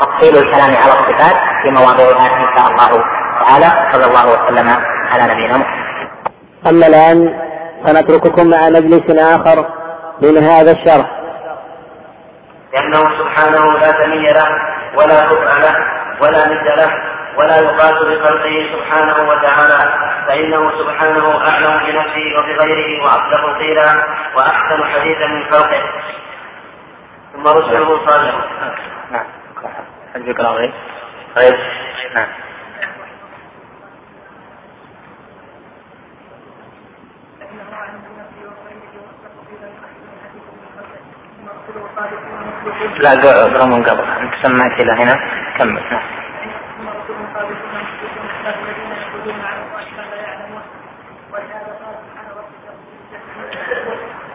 A: تفصيل الكلام على الصفات في مواضعها إن شاء الله تعالى صلى الله وسلم على نبينا محمد.
B: أما الآن فنترككم مع مجلس آخر من هذا الشرح.
C: لأنه سبحانه لا سمي له ولا كفء له ولا ند له ولا يقاس بخلقه سبحانه وتعالى فإنه سبحانه أعلم بنفسه وبغيره وأصدق قيلا وأحسن حديثا من خلقه. ثم رسله صالح نعم.
A: حجك الله طيب. نعم. لا قبل من قبل. أنت سمعت إلى هنا؟ كمل.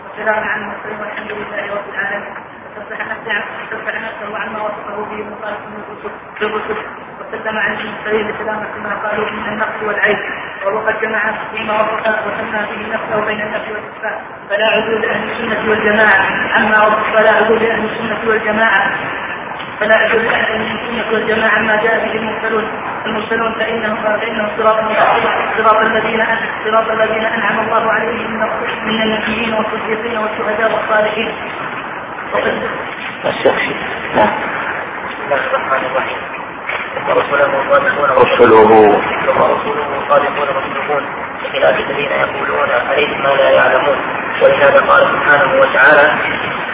D: والسلام على المرسلين والحمد لله رب العالمين. سبح نفسه عما وصفه به من خالق من الرسل وسلم عن المرسلين بسلامة ما قالوا من النقص والعيب وهو جمع فيما وصف وسمى به نفسه بين النفي والاثبات فلا عدول أهل السنة والجماعه عما وصف فلا عدول أهل السنة والجماعه فلا عدول أهل السنة والجماعه عما جاء به المرسلون المرسلون فانهم فانهم صراط صراط الذين صراط الذين انعم الله عليهم من النبيين والصديقين والشهداء والصالحين وقد
A: نعم
C: الرحمن الرحيم ورسله صادقون
A: رسله
C: مصدقون بخلاف الذين يقولون عليهم ما لا يعلمون ولهذا قال سبحانه وتعالى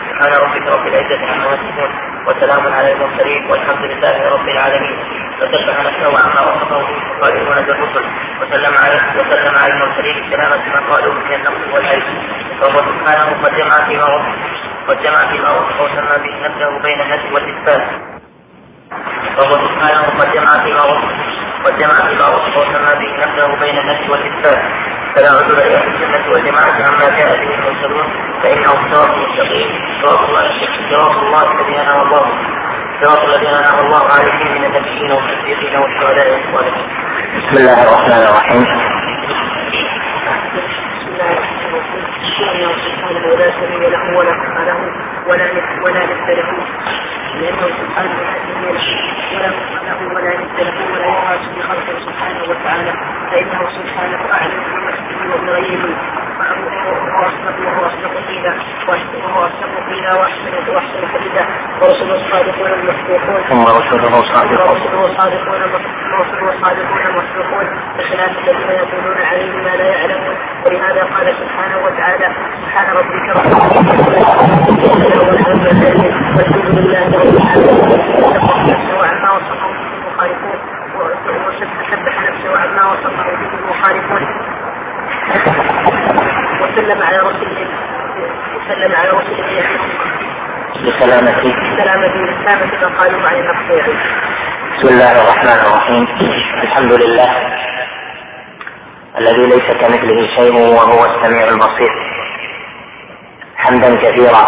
C: سبحان ربك رب العزة عما يصفون وسلام على المرسلين والحمد لله رب العالمين فسبح نفسه عما وصفه به القائلون بالرسل وسلم على وسلم على المرسلين بسلامة ما قالوا من النقص والعيب فهو سبحانه قد جمع فيما وصف قد جمع فيما وسمى به نفسه بين النفي والإثبات وهو سبحانه قد جمع فيما وصف قد جمع فيما وصف وسمى به نفسه بين النفس والاثبات فلا عذر إلى السنة والجماعة عما جاء به المرسلون فانه صراط مستقيم صراط الله صراط الله الذي أنعم الله صراط الذين أنعم الله عليهم من النبيين والصديقين والشهداء والصالحين.
A: بسم الله الرحمن الرحيم.
D: انه سبحانه لا سمي له ولا له ولا ولا نفس له لأنه سبحانه لا سمي له ولا له ولا نفس له ولا يقاس بخلقه سبحانه وتعالى فانه سبحانه أعلم. بنفسه وبغيره وهو اصدق وهو اصدق قيلا وهو اصدق
C: فينا واحسن حديثا ورسله الصادقون المصدوقون
A: ثم رسله صادقون
C: ورسله صادقون بخلاف الذين يقولون عليه ما لا يعلمون ولهذا قال سبحانه وتعالى سبحان ربك رب والحمد لله رب العالمين وعما وصفه المخالفون وسبح نفسه عما وصفه به المخالفون وسلم على رسله وسلم على رسله
A: بسلامة
C: بسلامة بسلامة ما قالوا عن النقص
A: بسم الله الرحمن الرحيم. الحمد لله الذي ليس كمثله شيء وهو السميع البصير. حمدا كثيرا.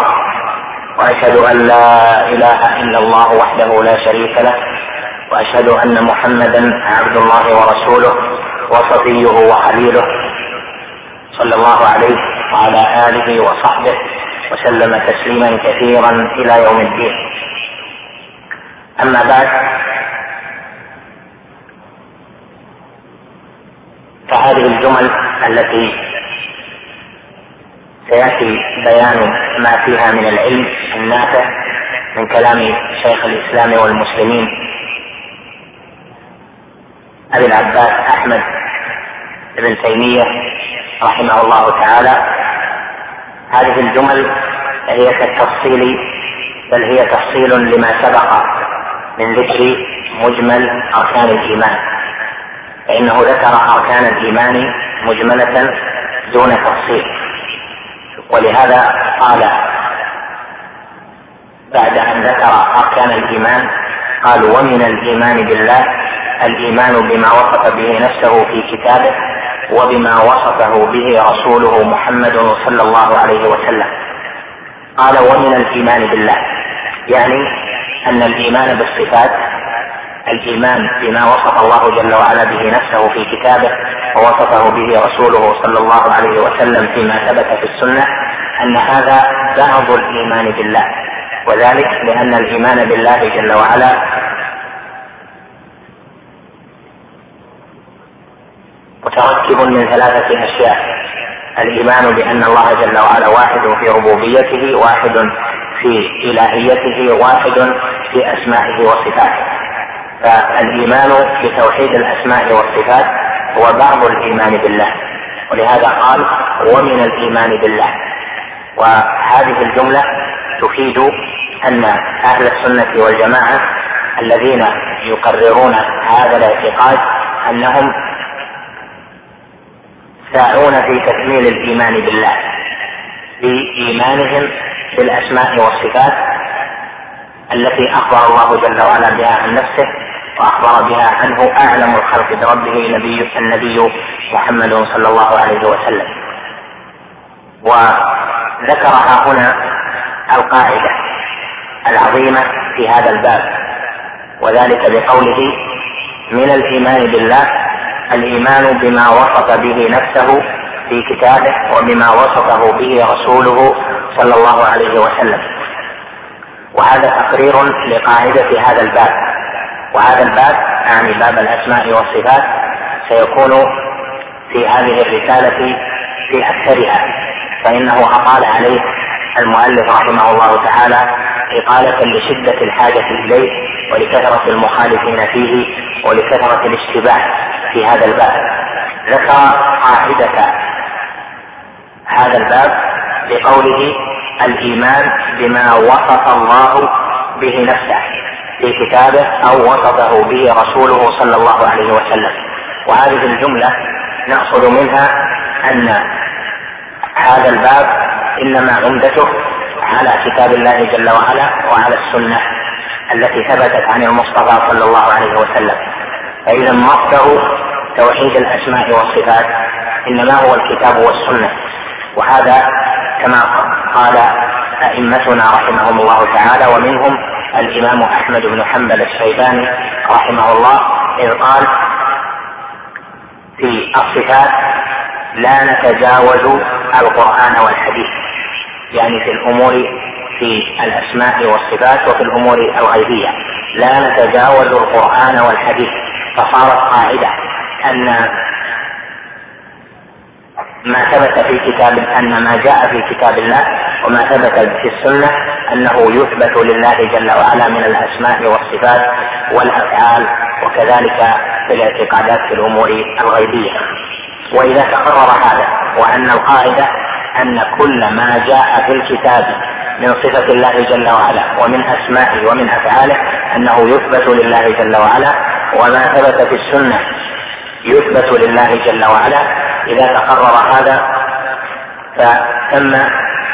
A: وأشهد أن لا إله إلا الله وحده لا شريك له. وأشهد أن محمدا عبد الله ورسوله وصفيه وخليله صلى الله عليه وعلى آله وصحبه وسلم تسليما كثيرا إلى يوم الدين. أما بعد فهذه الجمل التي سيأتي بيان ما فيها من العلم النافع من كلام شيخ الإسلام والمسلمين أبي العباس أحمد بن تيمية رحمه الله تعالى. هذه الجمل هي كالتفصيل بل هي تفصيل لما سبق من ذكر مجمل أركان الإيمان. فإنه ذكر أركان الإيمان مجملة دون تفصيل. ولهذا قال بعد أن ذكر أركان الإيمان قال ومن الإيمان بالله الإيمان بما وصف به نفسه في كتابه وبما وصفه به رسوله محمد صلى الله عليه وسلم. قال ومن الإيمان بالله. يعني أن الإيمان بالصفات الإيمان بما وصف الله جل وعلا به نفسه في كتابه ووصفه به رسوله صلى الله عليه وسلم فيما ثبت في السنة أن هذا بعض الإيمان بالله. وذلك لأن الإيمان بالله جل وعلا من ثلاثة أشياء. الإيمان بأن الله جل وعلا واحد في ربوبيته واحد في إلهيته واحد في أسمائه وصفاته. فالإيمان بتوحيد الأسماء والصفات هو بعض الإيمان بالله. ولهذا قال ومن الإيمان بالله. وهذه الجملة تفيد أن أهل السنة والجماعة الذين يقررون هذا الاعتقاد أنهم ساعون في تكميل الإيمان بالله بايمانهم بالأسماء والصفات التي أخبر الله جل وعلا بها عن نفسه وأخبر بها عنه أعلم الخلق بربه نبي النبي محمد صلى الله عليه وسلم. وذكرها هنا القاعدة العظيمة في هذا الباب وذلك بقوله من الإيمان بالله الإيمان بما وصف به نفسه في كتابه وبما وصفه به رسوله صلى الله عليه وسلم. وهذا تقرير لقاعدة هذا الباب. وهذا الباب يعني باب الأسماء والصفات سيكون في هذه الرسالة في أكثرها. فإنه أطال عليه المؤلف رحمه الله تعالى إطالة لشدة الحاجة إليه ولكثرة المخالفين فيه ولكثرة الاشتباه في هذا الباب. ذكر قاعدة هذا الباب بقوله الإيمان بما وصف الله به نفسه في كتابه أو وصفه به رسوله صلى الله عليه وسلم. وهذه الجملة نأخذ منها أن هذا الباب إنما عمدته على كتاب الله جل وعلا وعلى السنة التي ثبتت عن المصطفى صلى الله عليه وسلم. فإذا مصدر توحيد الأسماء والصفات إنما هو الكتاب والسنة. وهذا كما قال أئمتنا رحمهم الله تعالى ومنهم الإمام أحمد بن حنبل الشيباني رحمه الله إذ قال في الصفات لا نتجاوز القرآن والحديث. يعني في الأمور في الأسماء والصفات وفي الأمور الغيبية. لا نتجاوز القرآن والحديث. فصارت قاعدة أن ما ثبت في كتاب أن ما جاء في كتاب الله وما ثبت في السنة أنه يثبت لله جل وعلا من الأسماء والصفات والأفعال وكذلك في الاعتقادات في الأمور الغيبية. وإذا تقرر هذا وأن القاعدة أن كل ما جاء في الكتاب من صفة الله جل وعلا ومن أسمائه ومن أفعاله أنه يثبت لله جل وعلا وما ثبت في السنة يثبت لله جل وعلا. إذا تقرر هذا فتم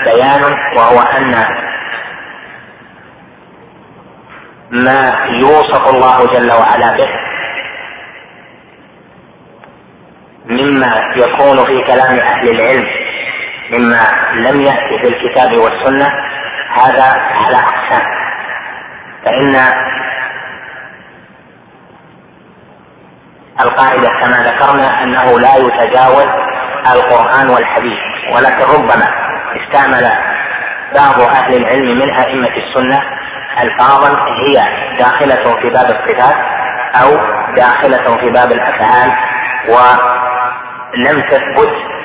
A: بيان وهو أن ما يوصف الله جل وعلا به مما يكون في كلام أهل العلم مما لم يأتي في الكتاب والسنة هذا على أقسام. فإن القاعدة كما ذكرنا أنه لا يتجاوز القرآن والحديث ولكن ربما استعمل بعض أهل العلم من أئمة السنة ألفاظا هي داخلة في باب الصفات أو داخلة في باب الأفعال ولم تثبت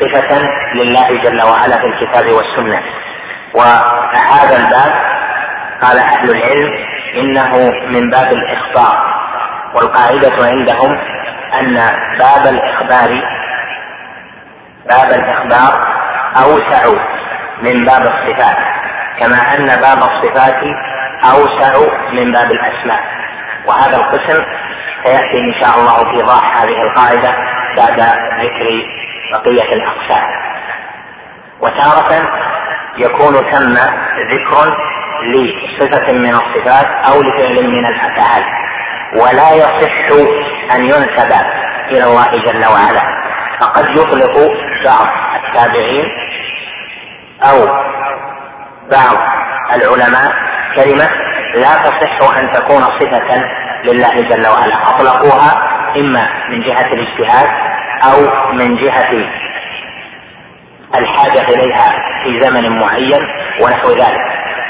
A: صفة لله جل وعلا في الكتاب والسنة. وهذا الباب قال أهل العلم إنه من باب الإخبار. والقاعدة عندهم أن باب الإخبار باب الإخبار أوسع من باب الصفات كما أن باب الصفات أوسع من باب الأسماء. وهذا القسم سيأتي إن شاء الله في إيضاح هذه القاعدة بعد ذكر بقية الأقسام. وتارة يكون ثم ذكر لصفة من الصفات أو لفعل من الأفعال. ولا يصح أن ينسب إلى الله جل وعلا. فقد يطلق بعض التابعين أو بعض العلماء كلمة لا تصح أن تكون صفة لله جل وعلا. أطلقوها إما من جهة الاجتهاد أو من جهة الحاجة إليها في زمن معين ونحو ذلك.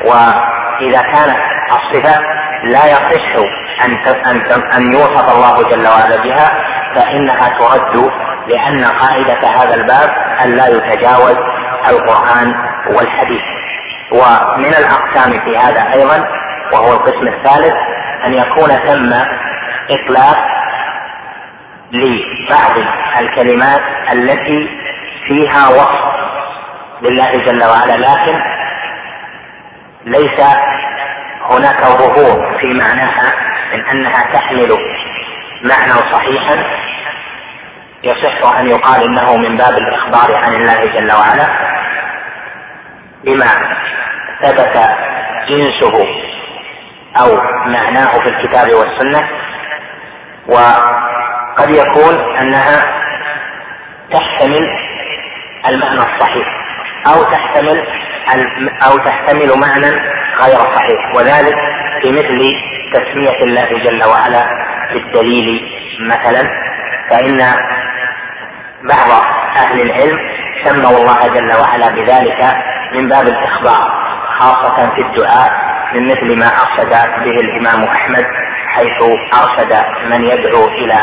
A: وإذا كانت الصفة لا يصح أن أن أن يوصف الله جل وعلا بها فإنها ترد لأن قاعدة هذا الباب أن لا يتجاوز القرآن والحديث. ومن الأقسام في هذا أيضا وهو القسم الثالث أن يكون ثم إطلاق لبعض الكلمات التي فيها وصف لله جل وعلا لكن ليس هناك ظهور في معناها من أنها تحمل معنى صحيحا يصح أن يقال إنه من باب الإخبار عن الله جل وعلا بما ثبت جنسه أو معناه في الكتاب والسنة وقد يكون أنها تحتمل المعنى الصحيح أو تحتمل أو تحتمل معنى غير صحيح وذلك في مثل تسمية الله جل وعلا بالدليل مثلا فإن بعض أهل العلم سموا الله جل وعلا بذلك من باب الإخبار خاصة في الدعاء من مثل ما أرشد به الإمام أحمد حيث أرشد من يدعو إلى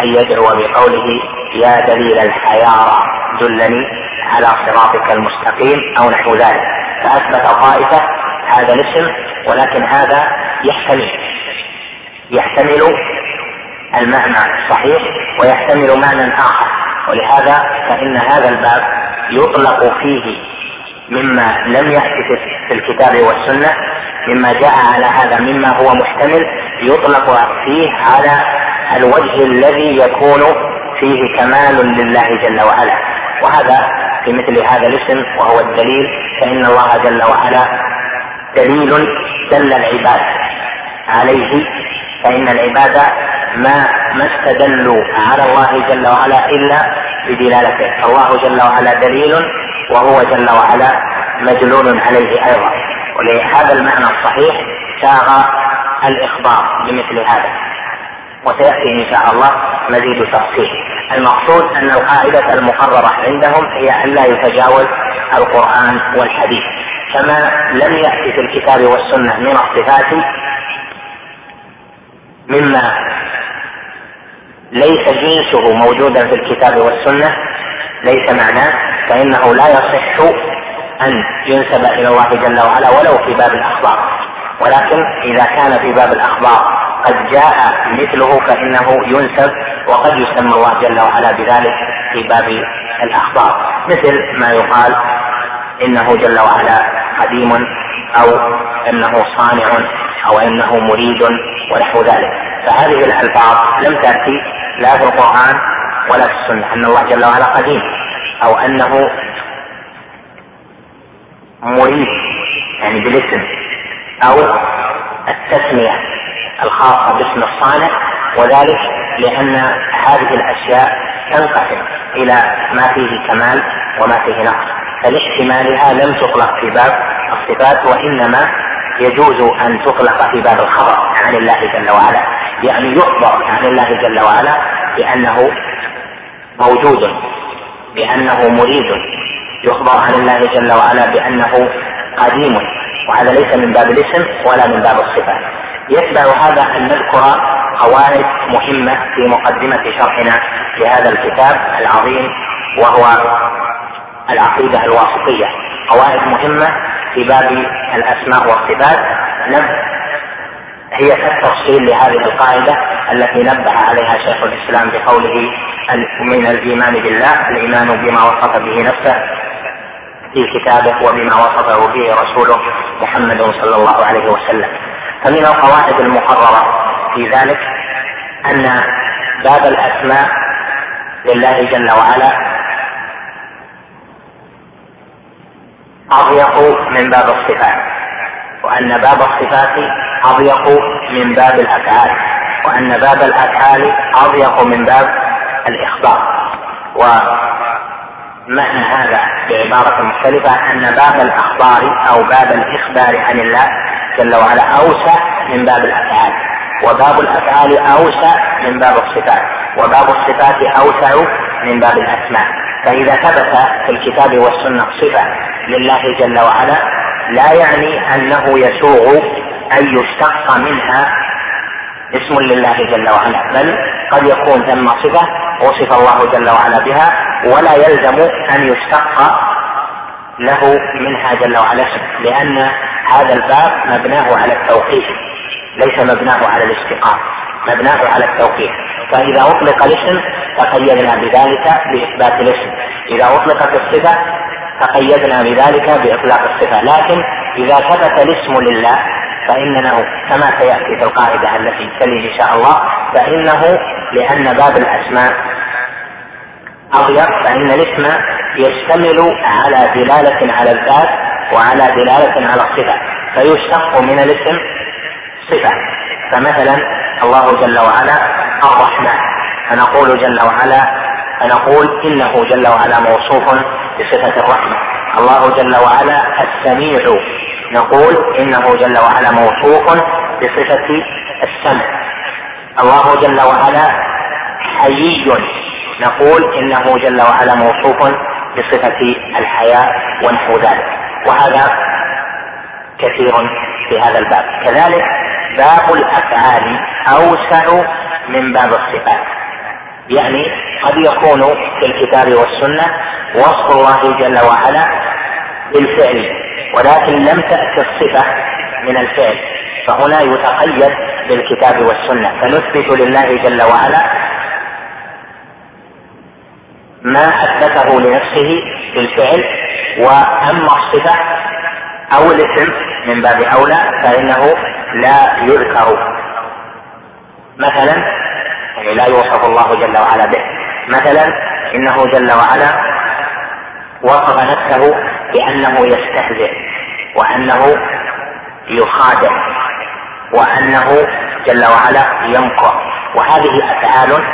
A: أن يدعو بقوله يا دليل الحيارى دلني على صراطك المستقيم أو نحو ذلك. فأثبت طائفة هذا الاسم ولكن هذا يحتمل يحتمل المعنى الصحيح ويحتمل معنى آخر. ولهذا فإن هذا الباب يطلق فيه مما لم يأتي في الكتاب والسنة مما جاء على هذا مما هو محتمل يطلق فيه على الوجه الذي يكون فيه كمال لله جل وعلا. وهذا في مثل هذا الاسم وهو الدليل فإن الله جل وعلا دليل دل العباد عليه فإن العباد ما ما استدلوا على الله جل وعلا إلا بدلالته. الله جل وعلا دليل وهو جل وعلا مدلول عليه أيضا. ولهذا المعنى الصحيح ساغ الإخبار بمثل هذا. وسيأتي إن شاء الله مزيد تفصيل. المقصود أن القاعدة المقررة عندهم هي ألا يتجاوز القرآن والحديث. كما لم يأتي في الكتاب والسنة من الصفات مما ليس جنسه موجودا في الكتاب والسنة ليس معناه. فإنه لا يصح أن ينسب إلى الله جل وعلا ولو في باب الأخبار. ولكن إذا كان في باب الأخبار قد جاء مثله فإنه ينسب وقد يسمى الله جل وعلا بذلك في باب الأخبار. مثل ما يقال إنه جل وعلا قديم أو إنه صانع أو إنه مريد ونحو ذلك. فهذه الألفاظ لم تأتي لا في القرآن ولا في السنة. أن الله جل وعلا قديم. أو أنه مريد يعني بالاسم أو التسمية الخاصة باسم الصانع وذلك لأن هذه الأشياء تنقسم إلى ما فيه كمال وما فيه نقص. فلاحتمالها لم تطلق في باب الصفات وإنما يجوز أن تطلق في باب الخبر عن الله جل وعلا. يعني يخبر عن الله جل وعلا بأنه موجود. بأنه مريد. يخبر عن الله جل وعلا بأنه قديم. وهذا ليس من باب الاسم ولا من باب الصفات. يتبع هذا أن نذكر قواعد مهمة في مقدمة شرحنا لهذا الكتاب العظيم وهو العقيدة الواسطية. قواعد مهمة في باب الأسماء والصفات. هي كالتفصيل لهذه القاعدة التي نبه عليها شيخ الإسلام بقوله من الإيمان بالله الإيمان بما وصف به نفسه في كتابه وبما وصفه به رسوله محمد صلى الله عليه وسلم. فمن القواعد المقررة في ذلك أن باب الأسماء لله جل وعلا أضيق من باب الصفات. وأن باب الصفات أضيق من باب الأفعال وأن باب الأفعال أضيق من باب الإخبار. ومعنى هذا بعبارة مختلفة أن باب الأخبار أو باب الإخبار عن الله جل وعلا أوسع من باب الأفعال وباب الأفعال أوسع من باب الصفات وباب الصفات أوسع من باب الأسماء. فإذا ثبت في الكتاب والسنة صفة لله جل وعلا لا يعني أنه يسوغ أن يشتق منها اسم لله جل وعلا بل قد يكون ثم صفة وصف الله جل وعلا بها ولا يلزم أن يشتق له منها جل وعلا اسم لأن هذا الباب مبناه على التوقيف ليس مبناه على الاشتقاق مبناه على التوقيف فإذا أطلق الاسم تقيدنا بذلك بإثبات الاسم. إذا أطلقت الصفة تقيدنا بذلك بإطلاق الصفة. لكن إذا ثبت الاسم لله فإنه كما سيأتي في القاعدة التي تلي إن شاء الله فإنه لأن باب الأسماء أضيق فإن الاسم يشتمل على دلالة على الذات وعلى دلالة على الصفة. فيشتق من الاسم صفة. فمثلا الله جل وعلا الرحمن. فنقول جل وعلا فنقول إنه جل وعلا موصوف بصفة الرحمة. الله جل وعلا السميع. نقول إنه جل وعلا موصوف بصفة السمع. الله جل وعلا حيي. نقول إنه جل وعلا موصوف بصفة الحياة ونحو ذلك. وهذا كثير في هذا الباب. كذلك باب الأفعال أوسع من باب الصفات. يعني قد يكون في الكتاب والسنة وصف الله جل وعلا بالفعل ولكن لم تأت الصفة من الفعل فهنا يتقيد بالكتاب والسنة. فنثبت لله جل وعلا ما أثبته لنفسه بالفعل وأما الصفة أو الاسم من باب أولى فإنه لا يذكر. مثلا يعني لا يوصف الله جل وعلا به. مثلا إنه جل وعلا وصف نفسه بأنه يستهزئ وأنه يخادع وأنه جل وعلا يمكر وهذه أفعال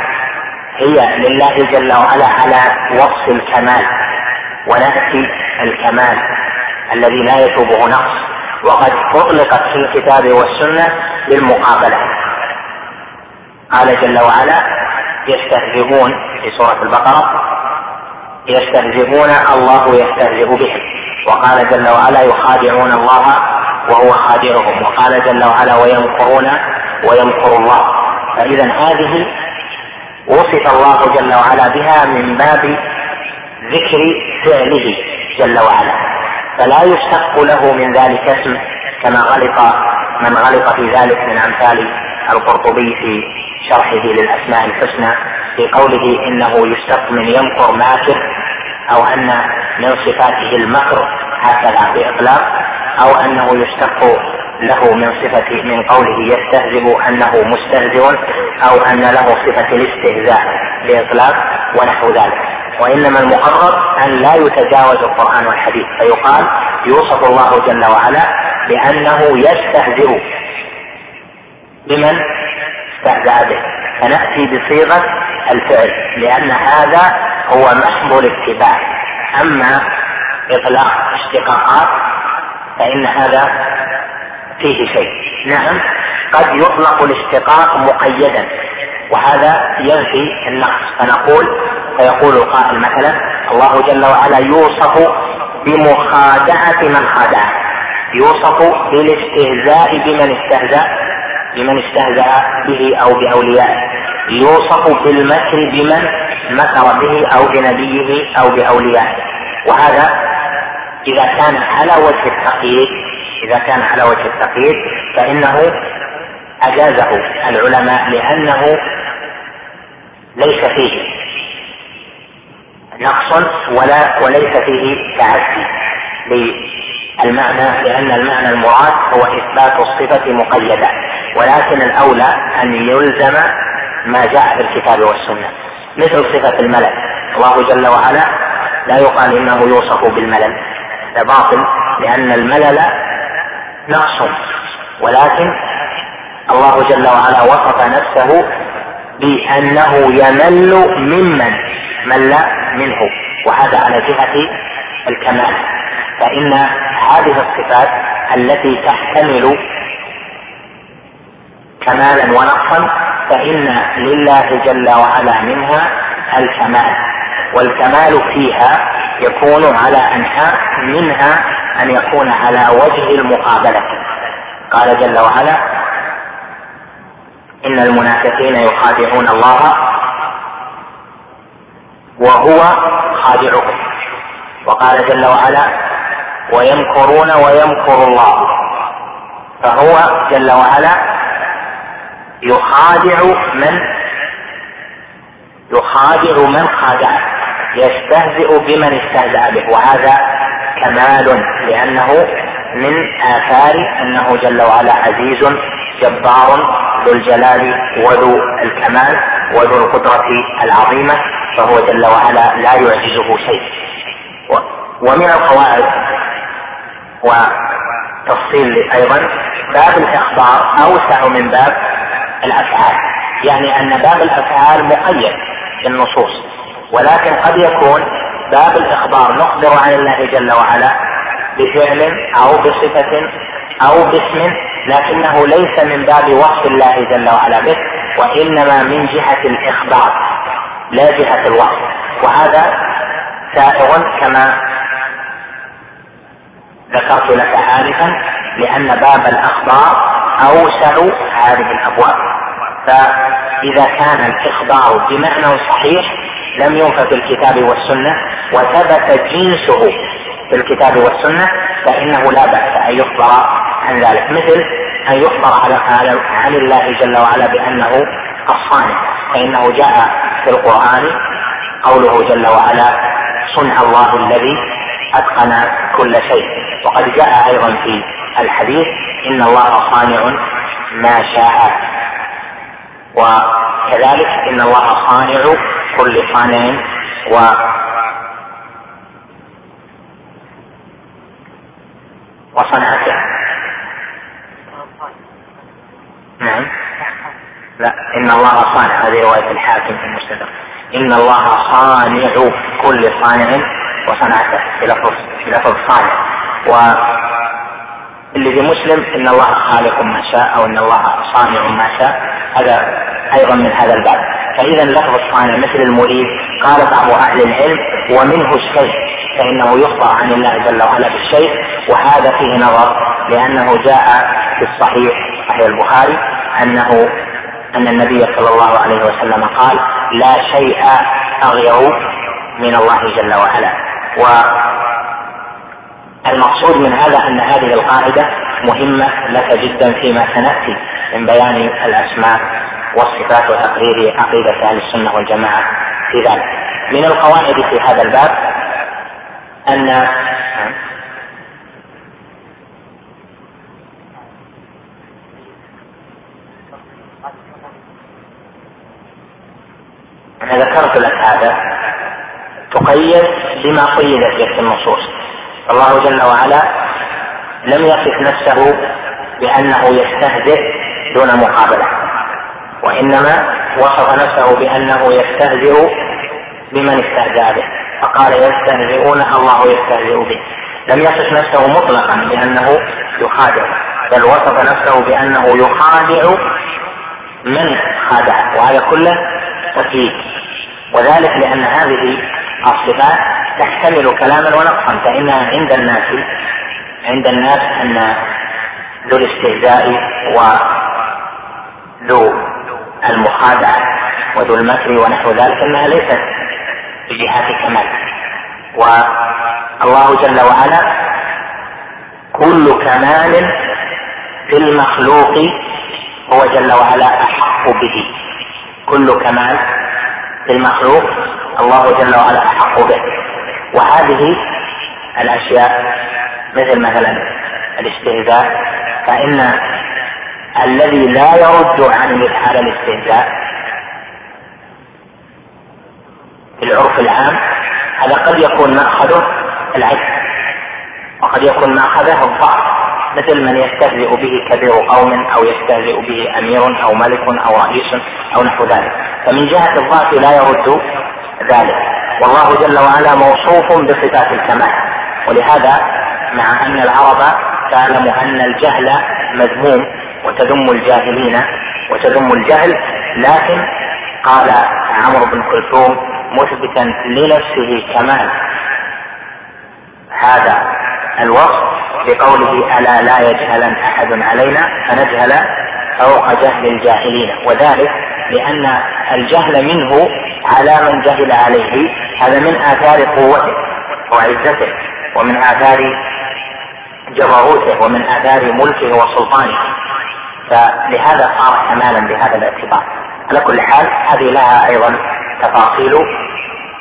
A: هي لله جل وعلا على وصف الكمال ونأتي الكمال الذي لا يشوبه نقص. وقد أطلقت في الكتاب والسنة للمقابلة. قال جل وعلا يستهزئون في سورة البقرة يستهزئون الله يستهزئ بهم. وقال جل وعلا يخادعون الله وهو خادعهم. وقال جل وعلا ويمكرون ويمكر الله. فإذا هذه وصف الله جل وعلا بها من باب ذكر فعله جل وعلا. فلا يشتق له من ذلك اسم كما غلط من غلط في ذلك من أمثال القرطبي في شرحه للأسماء الحسنى في قوله إنه يشتق من يمكر ماكر أو أن من صفاته المكر هكذا بإطلاق أو أنه يشتق له من صفة من قوله يستهزئ أنه مستهزئ أو أن له صفة الاستهزاء بإطلاق ونحو ذلك. وإنما المقرر أن لا يتجاوز القرآن والحديث فيقال يوصف الله جل وعلا بأنه يستهزئ. بمن؟ استهزأ به فنأتي بصيغة الفعل لأن هذا هو محض الاتباع. أما إطلاق اشتقاقات فإن هذا فيه شيء. نعم قد يطلق الاشتقاق مقيدا وهذا ينفي النقص. فنقول فيقول القائل مثلا الله جل وعلا يوصف بمخادعة من خادعه. يوصف بالاستهزاء بمن استهزأ. بمن استهزأ به أو بأوليائه يوصف بالمكر بمن مكر به أو بنبيه أو بأوليائه وهذا إذا كان على وجه التقييد إذا كان على وجه التقييد فإنه أجازه العلماء لأنه ليس فيه نقص ولا وليس فيه تعدي للمعنى لأن المعنى المراد هو إثبات الصفة مقيدة. ولكن الأولى أن يلزم ما جاء في الكتاب والسنة مثل صفة الملل. الله جل وعلا لا يقال إنه يوصف بالملل هذا باطل لأن الملل نقص. ولكن الله جل وعلا وصف نفسه بأنه يمل ممن مل منه وهذا على جهة الكمال. فإن هذه الصفات التي تحتمل كمالا ونقصا فإن لله جل وعلا منها الكمال. والكمال فيها يكون على أنحاء منها أن يكون على وجه المقابلة. قال جل وعلا إن المنافقين يخادعون الله وهو خادعهم وقال جل وعلا ويمكرون ويمكر الله. فهو جل وعلا يخادع من؟ يخادع من خادعه يستهزئ بمن استهزأ به. وهذا كمال لأنه من آثار أنه جل وعلا عزيز جبار ذو الجلال وذو الكمال وذو القدرة العظيمة فهو جل وعلا لا يعجزه شيء. ومن القواعد وتفصيل أيضا باب الإخبار أوسع من باب الأفعال يعني أن باب الأفعال مقيد بالنصوص ولكن قد يكون باب الإخبار نخبر عن الله جل وعلا بفعل أو بصفة أو باسم لكنه ليس من باب وصف الله جل وعلا به وإنما من جهة الإخبار لا جهة الوصف. وهذا سائغ كما ذكرت لك آنفا لأن باب الأخبار أوسع هذه الأبواب. فإذا كان الإخبار بمعنى صحيح لم ينفى في الكتاب والسنة وثبت جنسه في الكتاب والسنة فإنه لا بأس أن يخبر عن ذلك. مثل أن يخبر على عن الله جل وعلا بأنه الصانع فإنه جاء في القرآن قوله جل وعلا صنع الله الذي أتقن كل شيء وقد جاء أيضا في الحديث إن الله صانع ما شاء. وكذلك إن الله صانع كل صانع و وصنعته. نعم. لا إن الله صانع. هذه رواية الحاكم في المستدرك. إن الله صانع كل صانع وصنعته. في لفظ في لفظ صانع. و اللي في مسلم إن الله خالق ما شاء أو إن الله صانع ما شاء. هذا أيضا من هذا الباب. فإذا لفظ الصانع مثل المريد. قال بعض أهل العلم ومنه الشيء فإنه يخبر عن الله جل وعلا بالشيء وهذا فيه نظر لأنه جاء في الصحيح صحيح البخاري أنه أن النبي صلى الله عليه وسلم قال لا شيء أغير من الله جل وعلا. و المقصود من هذا أن هذه القاعدة مهمة لك جدا فيما سنأتي من بيان الأسماء والصفات وتقرير عقيدة أهل السنة والجماعة في ذلك. من القواعد في هذا الباب أن أنا ذكرت لك هذا تقيد بما قيدت به النصوص الله جل وعلا لم يصف نفسه بأنه يستهزئ دون مقابلة وإنما وصف نفسه بأنه يستهزئ بمن استهزأ به فقال يستهزئون الله يستهزئ به. لم يصف نفسه مطلقا بأنه يخادع بل وصف نفسه بأنه يخادع من خادعه وهذا كله تكليف وذلك لأن هذه الصفات تحتمل كلاما ونقصا فإنها عند الناس عند الناس أن ذو الاستهزاء وذو المخادعة وذو المكر ونحو ذلك أنها ليست بجهات كمال والله جل وعلا كل كمال في المخلوق هو جل وعلا أحق به. كل كمال في المخلوق الله جل وعلا أحق به. وهذه الأشياء مثل مثلا الاستهزاء فإن الذي لا يرد عن مثال الاستهزاء في العرف العام هذا قد يكون مأخذه العجز وقد يكون مأخذه الضعف. مثل من يستهزئ به كبير قوم أو يستهزئ به أمير أو ملك أو رئيس أو نحو ذلك. فمن جهة الضعف لا يرد ذلك. والله جل وعلا موصوف بصفات الكمال. ولهذا مع أن العرب تعلم أن الجهل مذموم وتذم الجاهلين وتذم الجهل لكن قال عمرو بن كلثوم مثبتا لنفسه كمال. هذا الوصف بقوله ألا لا يجهلن أحد علينا فنجهل فوق جهل الجاهلين. وذلك لأن الجهل منه على من جهل عليه. هذا من آثار قوته وعزته ومن آثار جبروته ومن آثار ملكه وسلطانه. فلهذا صار كمالا بهذا الاعتبار. على كل حال هذه لها أيضا تفاصيل.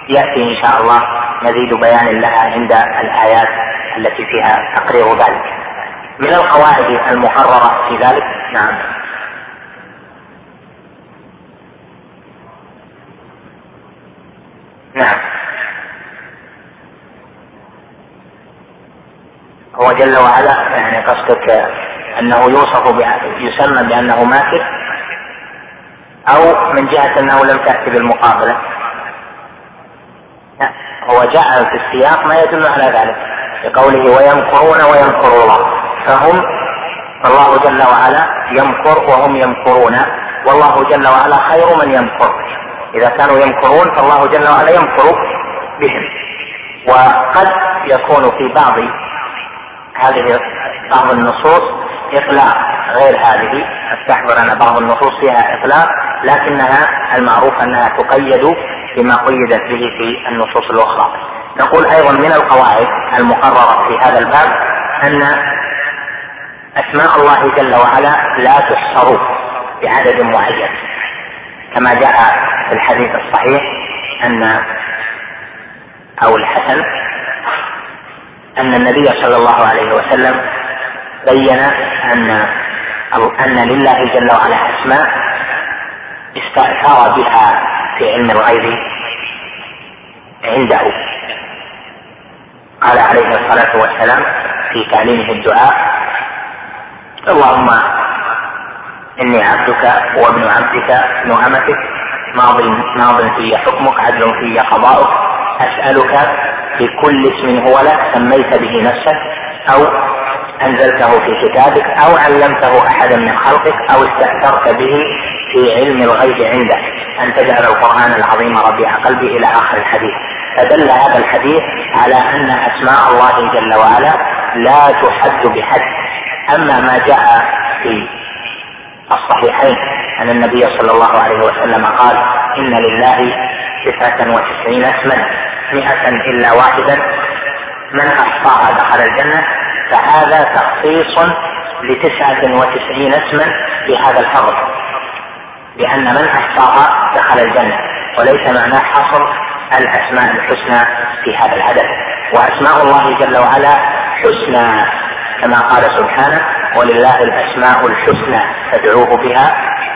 A: يأتي إن شاء الله مزيد بيان لها عند الآيات التي فيها تقرير ذلك. من القواعد المقررة في ذلك؟ نعم. نعم. هو جل وعلا يعني قصدك أنه يوصف يسمى بأنه ماكر أو من جهة أنه لم تأتي بالمقابلة؟ لا هو جعل في السياق ما يدل على ذلك بقوله ويمكرون ويمكر الله. فهم الله جل وعلا يمكر وهم يمكرون والله جل وعلا خير من يمكر. إذا كانوا يمكرون فالله جل وعلا يمكر بهم. وقد يكون في بعض هذه بعض النصوص إطلاق غير هذه. أستحضر أن بعض النصوص فيها إطلاق لكنها المعروف أنها تقيد بما قيدت به في النصوص الأخرى. نقول أيضا من القواعد المقررة في هذا الباب أن أسماء الله جل وعلا لا تحصر بعدد معين. كما جاء في الحديث الصحيح أن أو الحسن أن النبي صلى الله عليه وسلم بين أن أن لله جل وعلا أسماء استأثر بها في علم الغيب عنده. قال عليه الصلاة والسلام في تعليمه الدعاء اللهم إني عبدك وابن عبدك ابن أمتك ماض ماض في حكمك عدل في قضاؤك أسألك بكل اسم هو لك سميت به نفسك أو أنزلته في كتابك أو علمته أحدا من خلقك أو استأثرت به في علم الغيب عندك. أن تجعل القرآن العظيم ربيع قلبي إلى آخر الحديث. فدل هذا الحديث على أن أسماء الله جل وعلا لا تحد بحد. أما ما جاء في الصحيحين أن النبي صلى الله عليه وسلم قال إن لله تسعة وتسعين اسما مئة إلا واحدا من احصاها دخل الجنة فهذا تخصيص لتسعة وتسعين اسما في هذا الفضل لأن من أحصاها دخل الجنة وليس معناه حصر الأسماء الحسنى في هذا العدد وأسماء الله جل وعلا حسنى كما قال سبحانه ولله الأسماء الحسنى فادعوه بها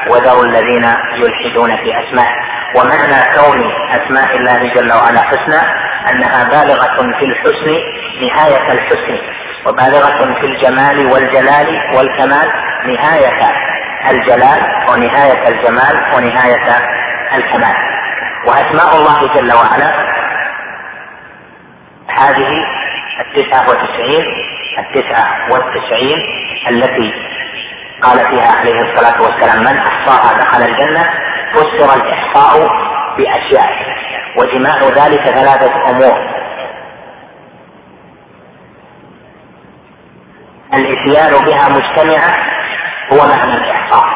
A: وذروا الذين يلحدون في أسمائه. ومعنى كون أسماء الله جل وعلا حسنى أنها بالغة في الحسن نهاية الحسن وبالغة في الجمال والجلال والكمال نهاية الجلال ونهاية الجمال ونهاية الكمال. وأسماء الله جل وعلا هذه التسعة وتسعين التسعة والتسعين التي قال فيها عليه الصلاة والسلام من أحصاها دخل الجنة فسر الإحصاء بأشياء وجماع ذلك ثلاثة أمور. الإتيان بها مجتمعة هو معنى الإحصاء.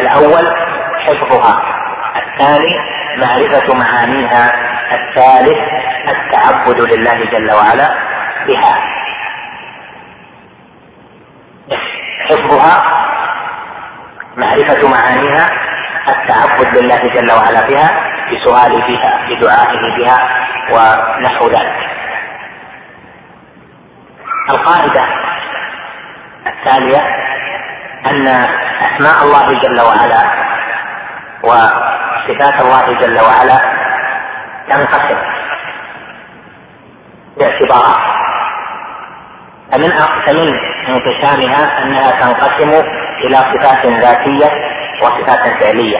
A: الأول حفظها الثاني معرفة معانيها الثالث التعبد لله جل وعلا. بها. حفظها معرفة معانيها التعبد لله جل وعلا بها بسؤاله بها بدعائه بها ونحو ذلك. القاعدة الثانية أن أسماء الله جل وعلا وصفات الله جل وعلا تنقسم باعتبارات. فمن فمن انقسامها أنها تنقسم إلى صفات ذاتية وصفات فعلية.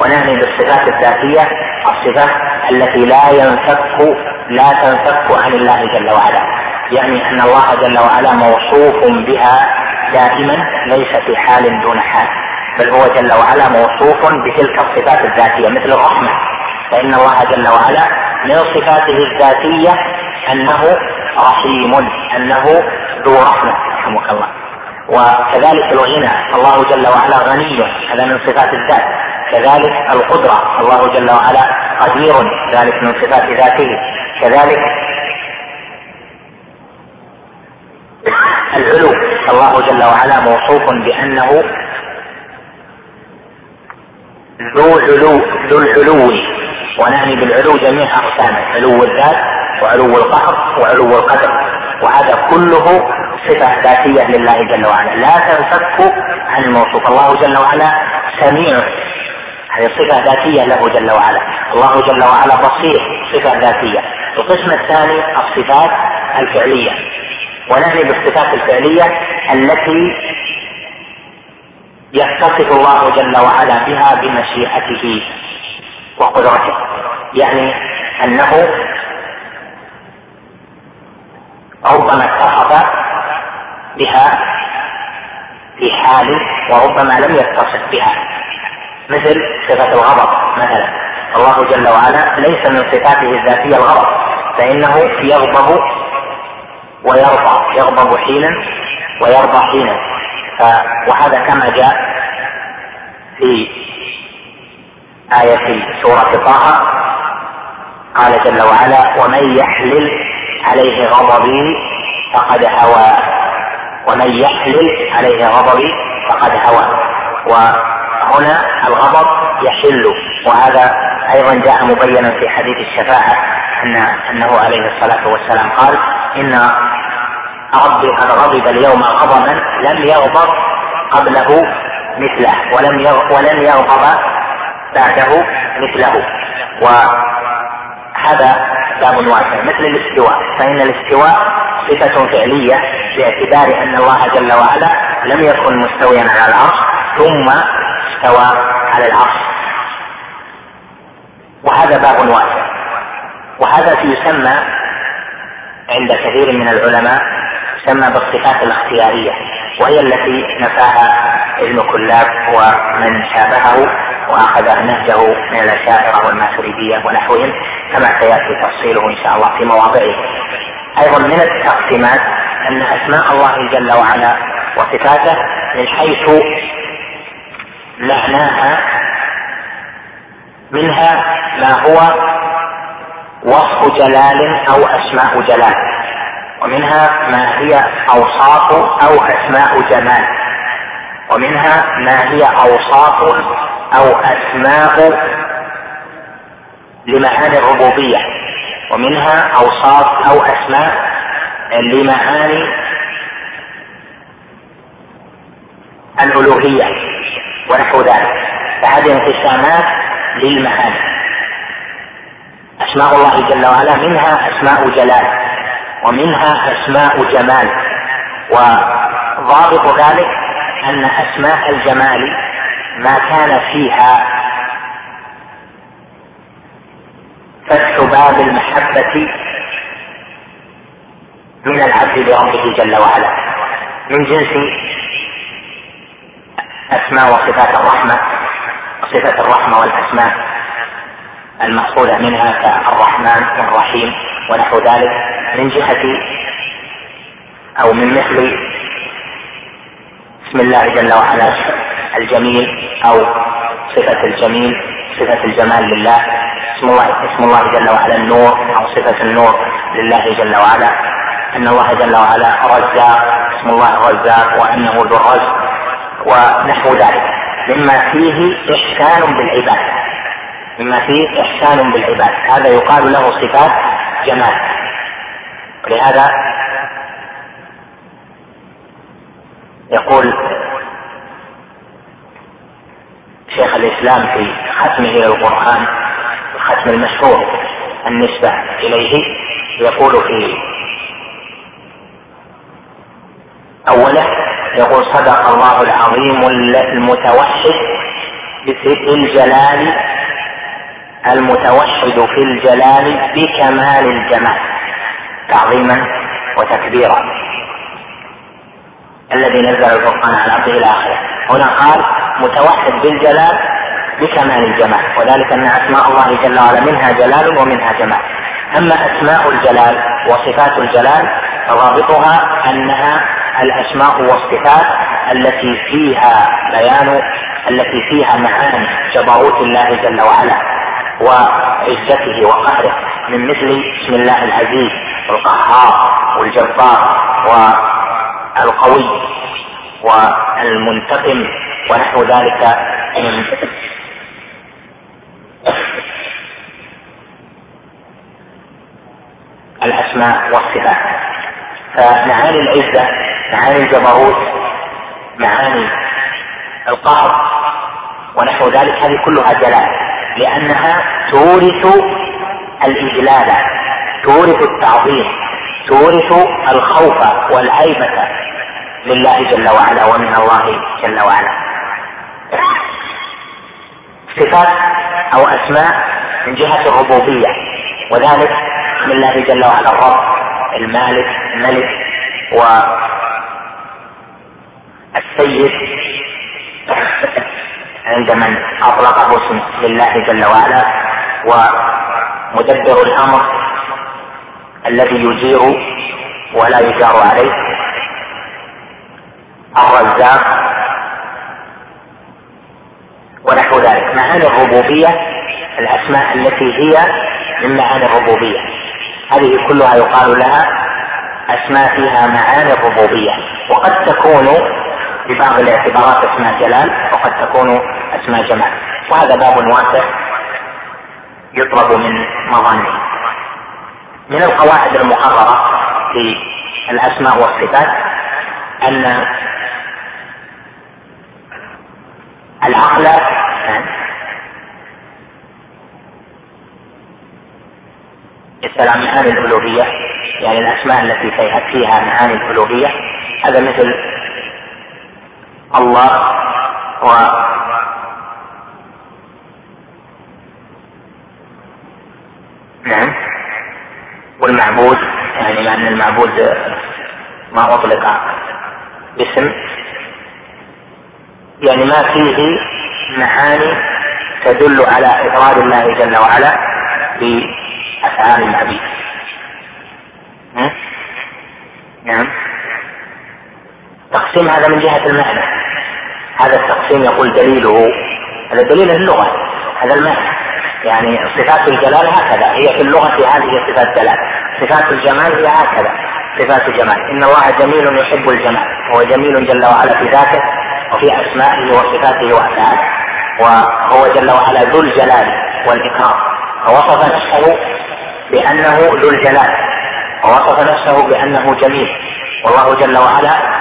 A: ونعني بالصفات الذاتية الصفات التي لا ينفك لا تنفك عن الله جل وعلا. يعني أن الله جل وعلا موصوف بها دائما ليس في حال دون حال. بل هو جل وعلا موصوف بتلك الصفات الذاتية مثل الرحمة. فإن الله جل وعلا من صفاته الذاتية أنه رحيم أنه ذو رحمه رحمك الله. وكذلك الغنى. الله جل وعلا غني. هذا من صفات الذات. كذلك القدرة. الله جل وعلا قدير. ذلك من صفات ذاته. كذلك العلو. الله جل وعلا موصوف بأنه ذو علو ذو العلو. ونعني بالعلو جميع أقسامه. علو الذات وعلو القهر وعلو القدر. وهذا كله صفة ذاتية لله جل وعلا. لا تنفك عن الموصوف. الله جل وعلا سميع. هذه صفة ذاتية له جل وعلا. الله جل وعلا بصير. صفة ذاتية. القسم الثاني الصفات الفعلية. ونعني بالصفات الفعلية التي يتصف الله جل وعلا بها بمشيئته وقدرته. يعني أنه ربما اتصف بها في حال وربما لم يتصف بها. مثل صفة الغضب مثلا. الله جل وعلا ليس من صفاته الذاتية الغضب فإنه يغضب ويرضى يغضب حينا ويرضى حينا. وهذا كما جاء في آية سورة طه قال جل وعلا ومن يحلل عليه غضبي فقد هوى. ومن يحلل عليه غضبي فقد هوى. وهنا الغضب يحل. وهذا أيضا جاء مبينا في حديث الشفاعة أن أنه عليه الصلاة والسلام قال إن ربي قد غضب اليوم غضبا لم يغضب قبله مثله ولم ولن يغضب بعده مثله. وهذا باب واسع مثل الاستواء. فإن الاستواء صفة فعلية باعتبار أن الله جل وعلا لم يكن مستويا على العرش ثم استوى على العرش. وهذا باب واسع وهذا يسمى عند كثير من العلماء تسمى بالصفات الاختيارية وهي التي نفاها ابن كلاب ومن شابهه وأخذ نهجه من الأشاعرة والماتريدية ونحوهم كما سيأتي تفصيله إن شاء الله في مواضعه. أيضا من التقسيمات أن أسماء الله جل وعلا وصفاته من حيث معناها منها ما هو وصف جلال أو أسماء جلال ومنها ما هي أوصاف أو أسماء جمال ومنها ما هي أوصاف أو أسماء لمعاني الربوبية ومنها أوصاف أو أسماء لمعاني الألوهية ونحو ذلك. فهذه انقسامات للمعاني أسماء الله جل وعلا منها أسماء جلال ومنها أسماء جمال. وضابط ذلك أن أسماء الجمال ما كان فيها فتح باب المحبة من العبد لربه جل وعلا. من جنس أسماء وصفات الرحمة وصفة الرحمة والأسماء المأخوذة منها كالرحمن والرحيم ونحو ذلك. من جهة أو من مثل اسم الله جل وعلا. الجميل أو صفة الجميل صفة الجمال لله. اسم الله اسم الله جل وعلا النور أو صفة النور لله جل وعلا. إن الله جل وعلا رزاق اسم الله الرزاق وأنه ذو الرزق ونحو ذلك. مما فيه إحسان بالعباد. مما فيه إحسان بالعباد. هذا يقال له صفات جمال. ولهذا يقول شيخ الإسلام في ختمه إلى القرآن الختم المشهور النسبة إليه يقول في أوله يقول صدق الله العظيم المتوحد في الجلال المتوحد في الجلال بكمال الجمال تعظيما وتكبيرا. الذي نزل الفرقان على عبده الآخرة. هنا قال متوحد بالجلال بكمال الجمال وذلك أن أسماء الله جل وعلا منها جلال ومنها جمال. أما أسماء الجلال وصفات الجلال فرابطها أنها الأسماء والصفات التي فيها بيان التي فيها معاني جبروت الله جل وعلا وعزته وقهره من مثل اسم الله العزيز والقهار والجبار والقوي والمنتقم ونحو ذلك من الأسماء والصفات. فمعاني العزة معاني الجبروت معاني القهر ونحو ذلك هذه كلها جلال لأنها تورث الإجلال تورث التعظيم تورث الخوف والهيبة لله جل وعلا ومن الله جل وعلا. صفات أو أسماء من جهة الربوبية وذلك من الله جل وعلا الرب المالك الملك و السيد. عند من أطلقه اسم لله جل وعلا ومدبر الأمر الذي يجير ولا يجار عليه الرزاق ونحو ذلك. معاني الربوبية؟ الأسماء التي هي من معاني الربوبية. هذه كلها يقال لها أسماء فيها معاني الربوبية. وقد تكون ببعض الاعتبارات أسماء جلال وقد تكون أسماء جمال. وهذا باب واسع يطلب من مظانه. من القواعد المقررة في الأسماء والصفات أن العقل. يسأل معاني الألوهية. يعني الأسماء التي فيها معاني الألوهية. هذا مثل الله و نعم. والمعبود يعني مع ان المعبود ما أطلق باسم. يعني ما فيه معاني تدل على إفراد الله جل وعلا بأفعال العبيد. نعم. تقسيم هذا من جهة المعنى. هذا التقسيم يقول دليله هذا دليل اللغة. هذا المعنى. يعني صفات الجلال هكذا. هي في اللغة هذه صفات جلال صفات الجمال هي هكذا. صفات جمال إن الله جميل يحب الجمال. هو جميل جل وعلا في ذاته. وفي أسمائه وصفاته وأفعاله وهو جل وعلا ذو الجلال والإكرام. فوصف نفسه بأنه ذو الجلال ووصف نفسه بأنه جميل والله جل وعلا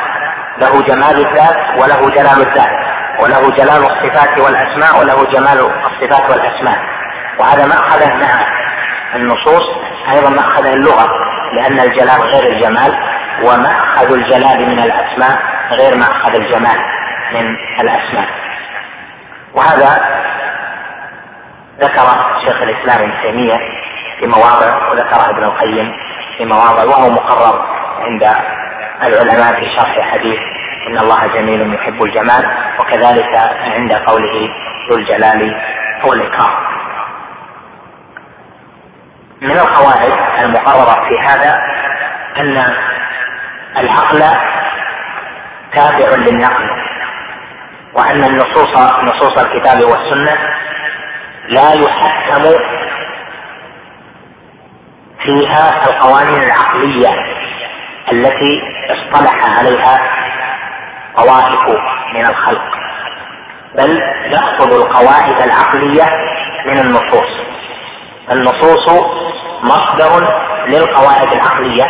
A: له جمال الذات وله جلال الذات وله جلال الصفات والأسماء وله جمال الصفات والأسماء. وهذا مأخذ مع النصوص أيضا مأخذ اللغة لأن الجلال غير الجمال ومأخذ الجلال من الأسماء غير مأخذ الجمال. من الأسماء. وهذا ذكر شيخ الإسلام ابن تيمية في مواضع وذكره ابن القيم في مواضع وهو مقرر عند العلماء في شرح حديث إن الله جميل يحب الجمال وكذلك عند قوله ذو الجلال والإكرام. من القواعد المقررة في هذا أن العقل تابع للنقل. وأن النصوص نصوص الكتاب والسنة لا يحكم فيها القوانين العقلية التي اصطلح عليها طوائف من الخلق بل نأخذ القواعد العقلية من النصوص. النصوص مصدر للقواعد العقلية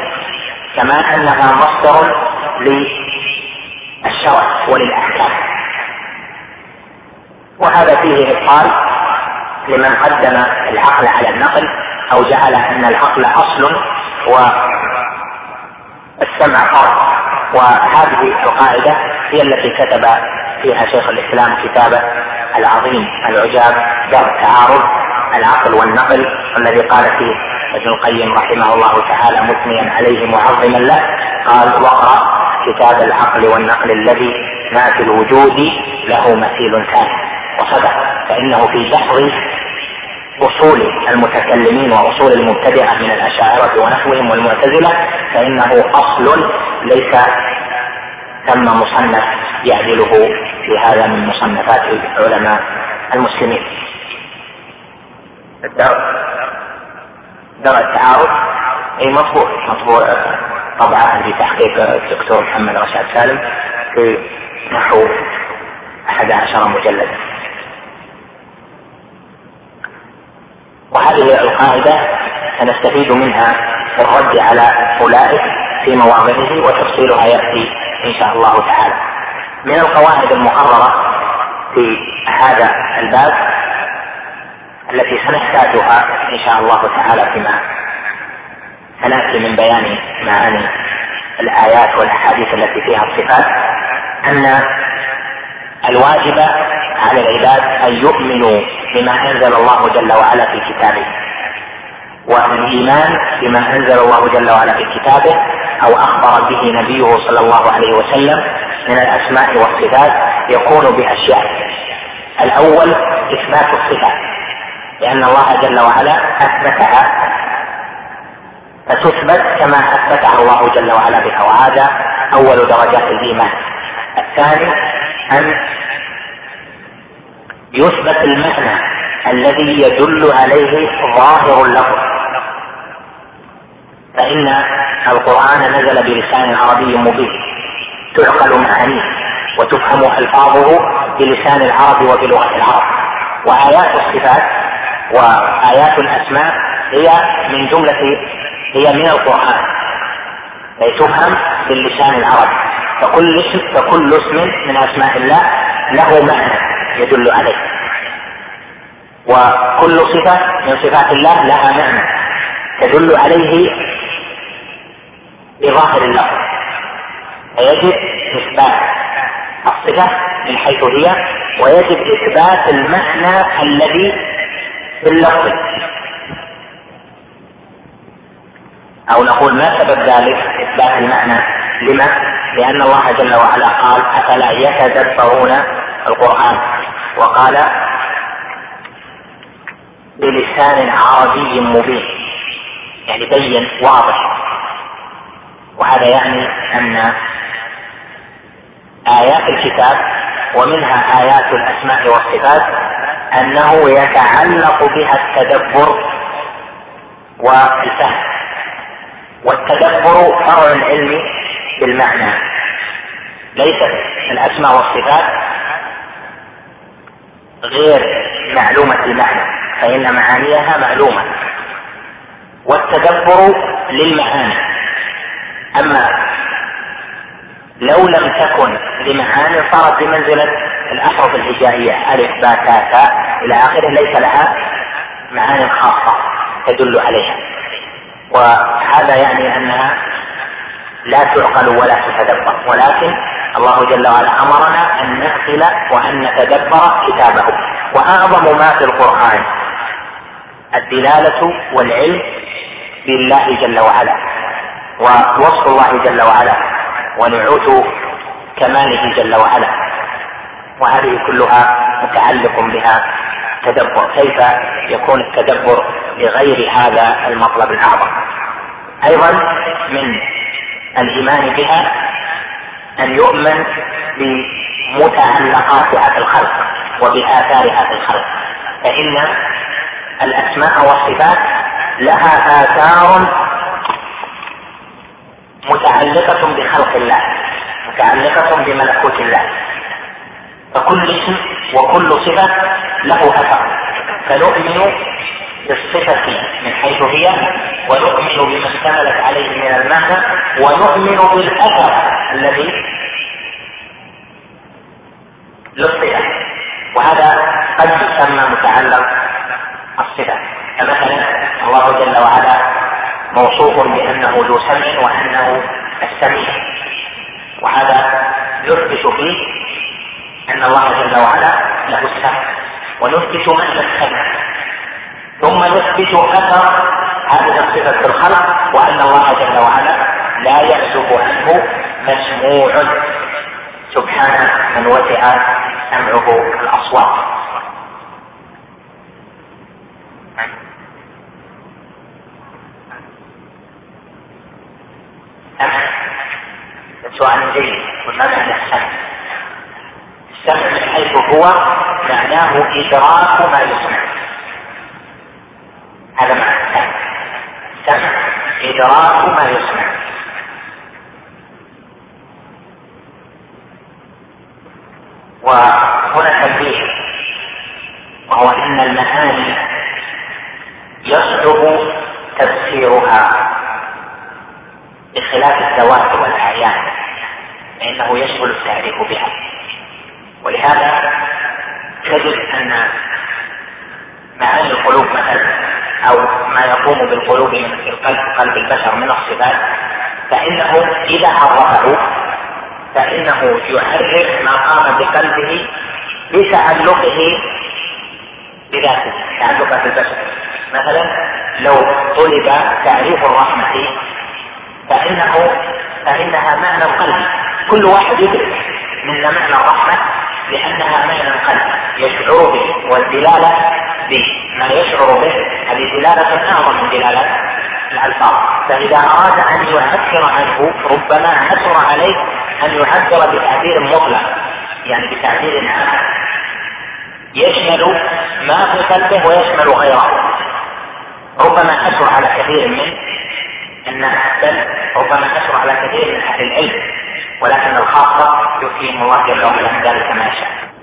A: كما أنها مصدر للشرع وللأحكام. وهذا فيه إبطال لمن قدم العقل على النقل أو جعل أن العقل أصل و السمع فرع. وهذه القاعدة هي التي كتب فيها شيخ الإسلام كتابه العظيم العجاب درء تعارض العقل والنقل الذي قال فيه ابن القيم رحمه الله تعالى مثنيا عليه معظما له قال واقرأ كتاب العقل والنقل الذي ما في الوجود له مثيل ثاني. وصدق فإنه في دحض أصول المتكلمين وأصول المبتدعة من الأشاعرة ونحوهم والمعتزلة فإنه أصل ليس ثم مصنف يعدله في هذا من مصنفات علماء المسلمين. الدرء درء التعارض أي مطبوع مطبوع طبعه في تحقيق الدكتور محمد رشاد سالم في نحو 11 مجلدا. وهذه القاعدة سنستفيد منها في الرد على أولئك في مواضعه وتفصيلها يأتي إن شاء الله تعالى. من القواعد المقررة في هذا الباب التي سنحتاجها إن شاء الله تعالى فيما سنأتي من بيان معاني الآيات والأحاديث التي فيها الصفات أن الواجب على العباد أن يؤمنوا بما أنزل الله جل وعلا في كتابه والإيمان بما أنزل الله جل وعلا في كتابه أو أخبر به نبيه صلى الله عليه وسلم من الأسماء والصفات يكون بأشياء. الأول إثبات الصفات لأن الله جل وعلا أثبتها فتثبت كما أثبتها الله جل وعلا بها وهذا أول درجات الإيمان. الثاني أن يثبت المعنى الذي يدل عليه ظاهر اللفظ. فإن القرآن نزل بلسان عربي مبين تعقل معانيه وتفهم ألفاظه بلسان العرب وبلغة العرب. وآيات الصفات وآيات الأسماء هي من جملة هي من القرآن. أي تفهم باللسان العربي. فكل اسم فكل اسم من أسماء الله له معنى. يدل عليه. وكل صفة من صفات الله لها معنى. تدل عليه بظاهر اللفظ فيجب إثبات الصفة من حيث هي ويجب إثبات المعنى الذي في اللفظ. أو نقول ما سبب ذلك إثبات المعنى؟ لما؟ لأن الله جل وعلا قال أفلا يتدبرون القرآن وقال بلسان عربي مبين يعني بين واضح. وهذا يعني أن آيات الكتاب ومنها آيات الأسماء والصفات أنه يتعلق بها التدبر والفهم. والتدبر فرع العلم بالمعنى. ليست الأسماء والصفات غير معلومة المعنى فإن معانيها معلومة. والتدبر للمعاني. أما لو لم تكن لمعاني صارت بمنزلة الأحرف الهجائية ألف باء تاء تاء إلى آخره ليس لها معاني خاصة تدل عليها. وهذا يعني أنها لا تعقل ولا تتدبر. ولكن الله جل وعلا أمرنا أن نغفل وأن نتدبر كتابه. وأعظم ما في القرآن الدلالة والعلم بالله جل وعلا ووصف الله جل وعلا ونعوت كماله جل وعلا. وهذه كلها متعلق بها تدبر. كيف يكون التدبر لغير هذا المطلب الأعظم؟ أيضا من الإيمان بها أن يؤمن بمتعلقاتها في الخلق وباثارها في الخلق فإن الأسماء والصفات لها آثار متعلقة بخلق الله متعلقة بملكوت الله فكل اسم وكل صفة له أثر فنؤمن بالصفة من حيث هي ونؤمن بما اشتملت عليه من المعنى ونؤمن بالأثر الذي للصفة وهذا قد يسمى متعلق الصفة فمثلا الله جل وعلا موصوف بأنه ذو سمع وأنه السميع. وهذا يثبت فيه أن الله جل وعلا له السمع ونثبت معنى السمع. ثم نثبت أثر هذه الصفة في الخلق وأن الله جل وعلا لا يعزب عنه مسموع. سبحان من وسع سمعه الأصوات. سؤال جيد. وما معنى السمع؟ السمع من حيث هو معناه إدراك ما يسمع. هذا معنى. السمع إدراك ما يسمع. وهنا تنبيه وهو أن المعاني يصعب تفسيرها بخلاف الذوات والأعيان فإنه يشغل التعريف بها. ولهذا تجد أن معاني القلوب مثلا أو ما يقوم بالقلوب من القلب قلب البشر من الصفات فإنه إذا عرفه فإنه يعرف ما قام بقلبه بتعلقه بذاته تعلقه بالبشر مثلا لو طلب تعريف الرحمة فإنه فإنها معنى القلب. كل واحد يدرك من معنى الرحمة لأنها معنى القلب يشعر به والدلالة بما يشعر به؟ هذه دلالة أعظم من دلالة الألفاظ. فإذا أراد أن يعبر عنه ربما عثر عليه أن يعبر بتعبير مطلق يعني بتعبير عام يشمل ما في قلبه ويشمل غيره. ربما أثر على كثير من الناس بل ربما أثر على كثير من أهل العلم ولكن الخاصة يؤتيهم الله جل وعلا ذلك ما يشاء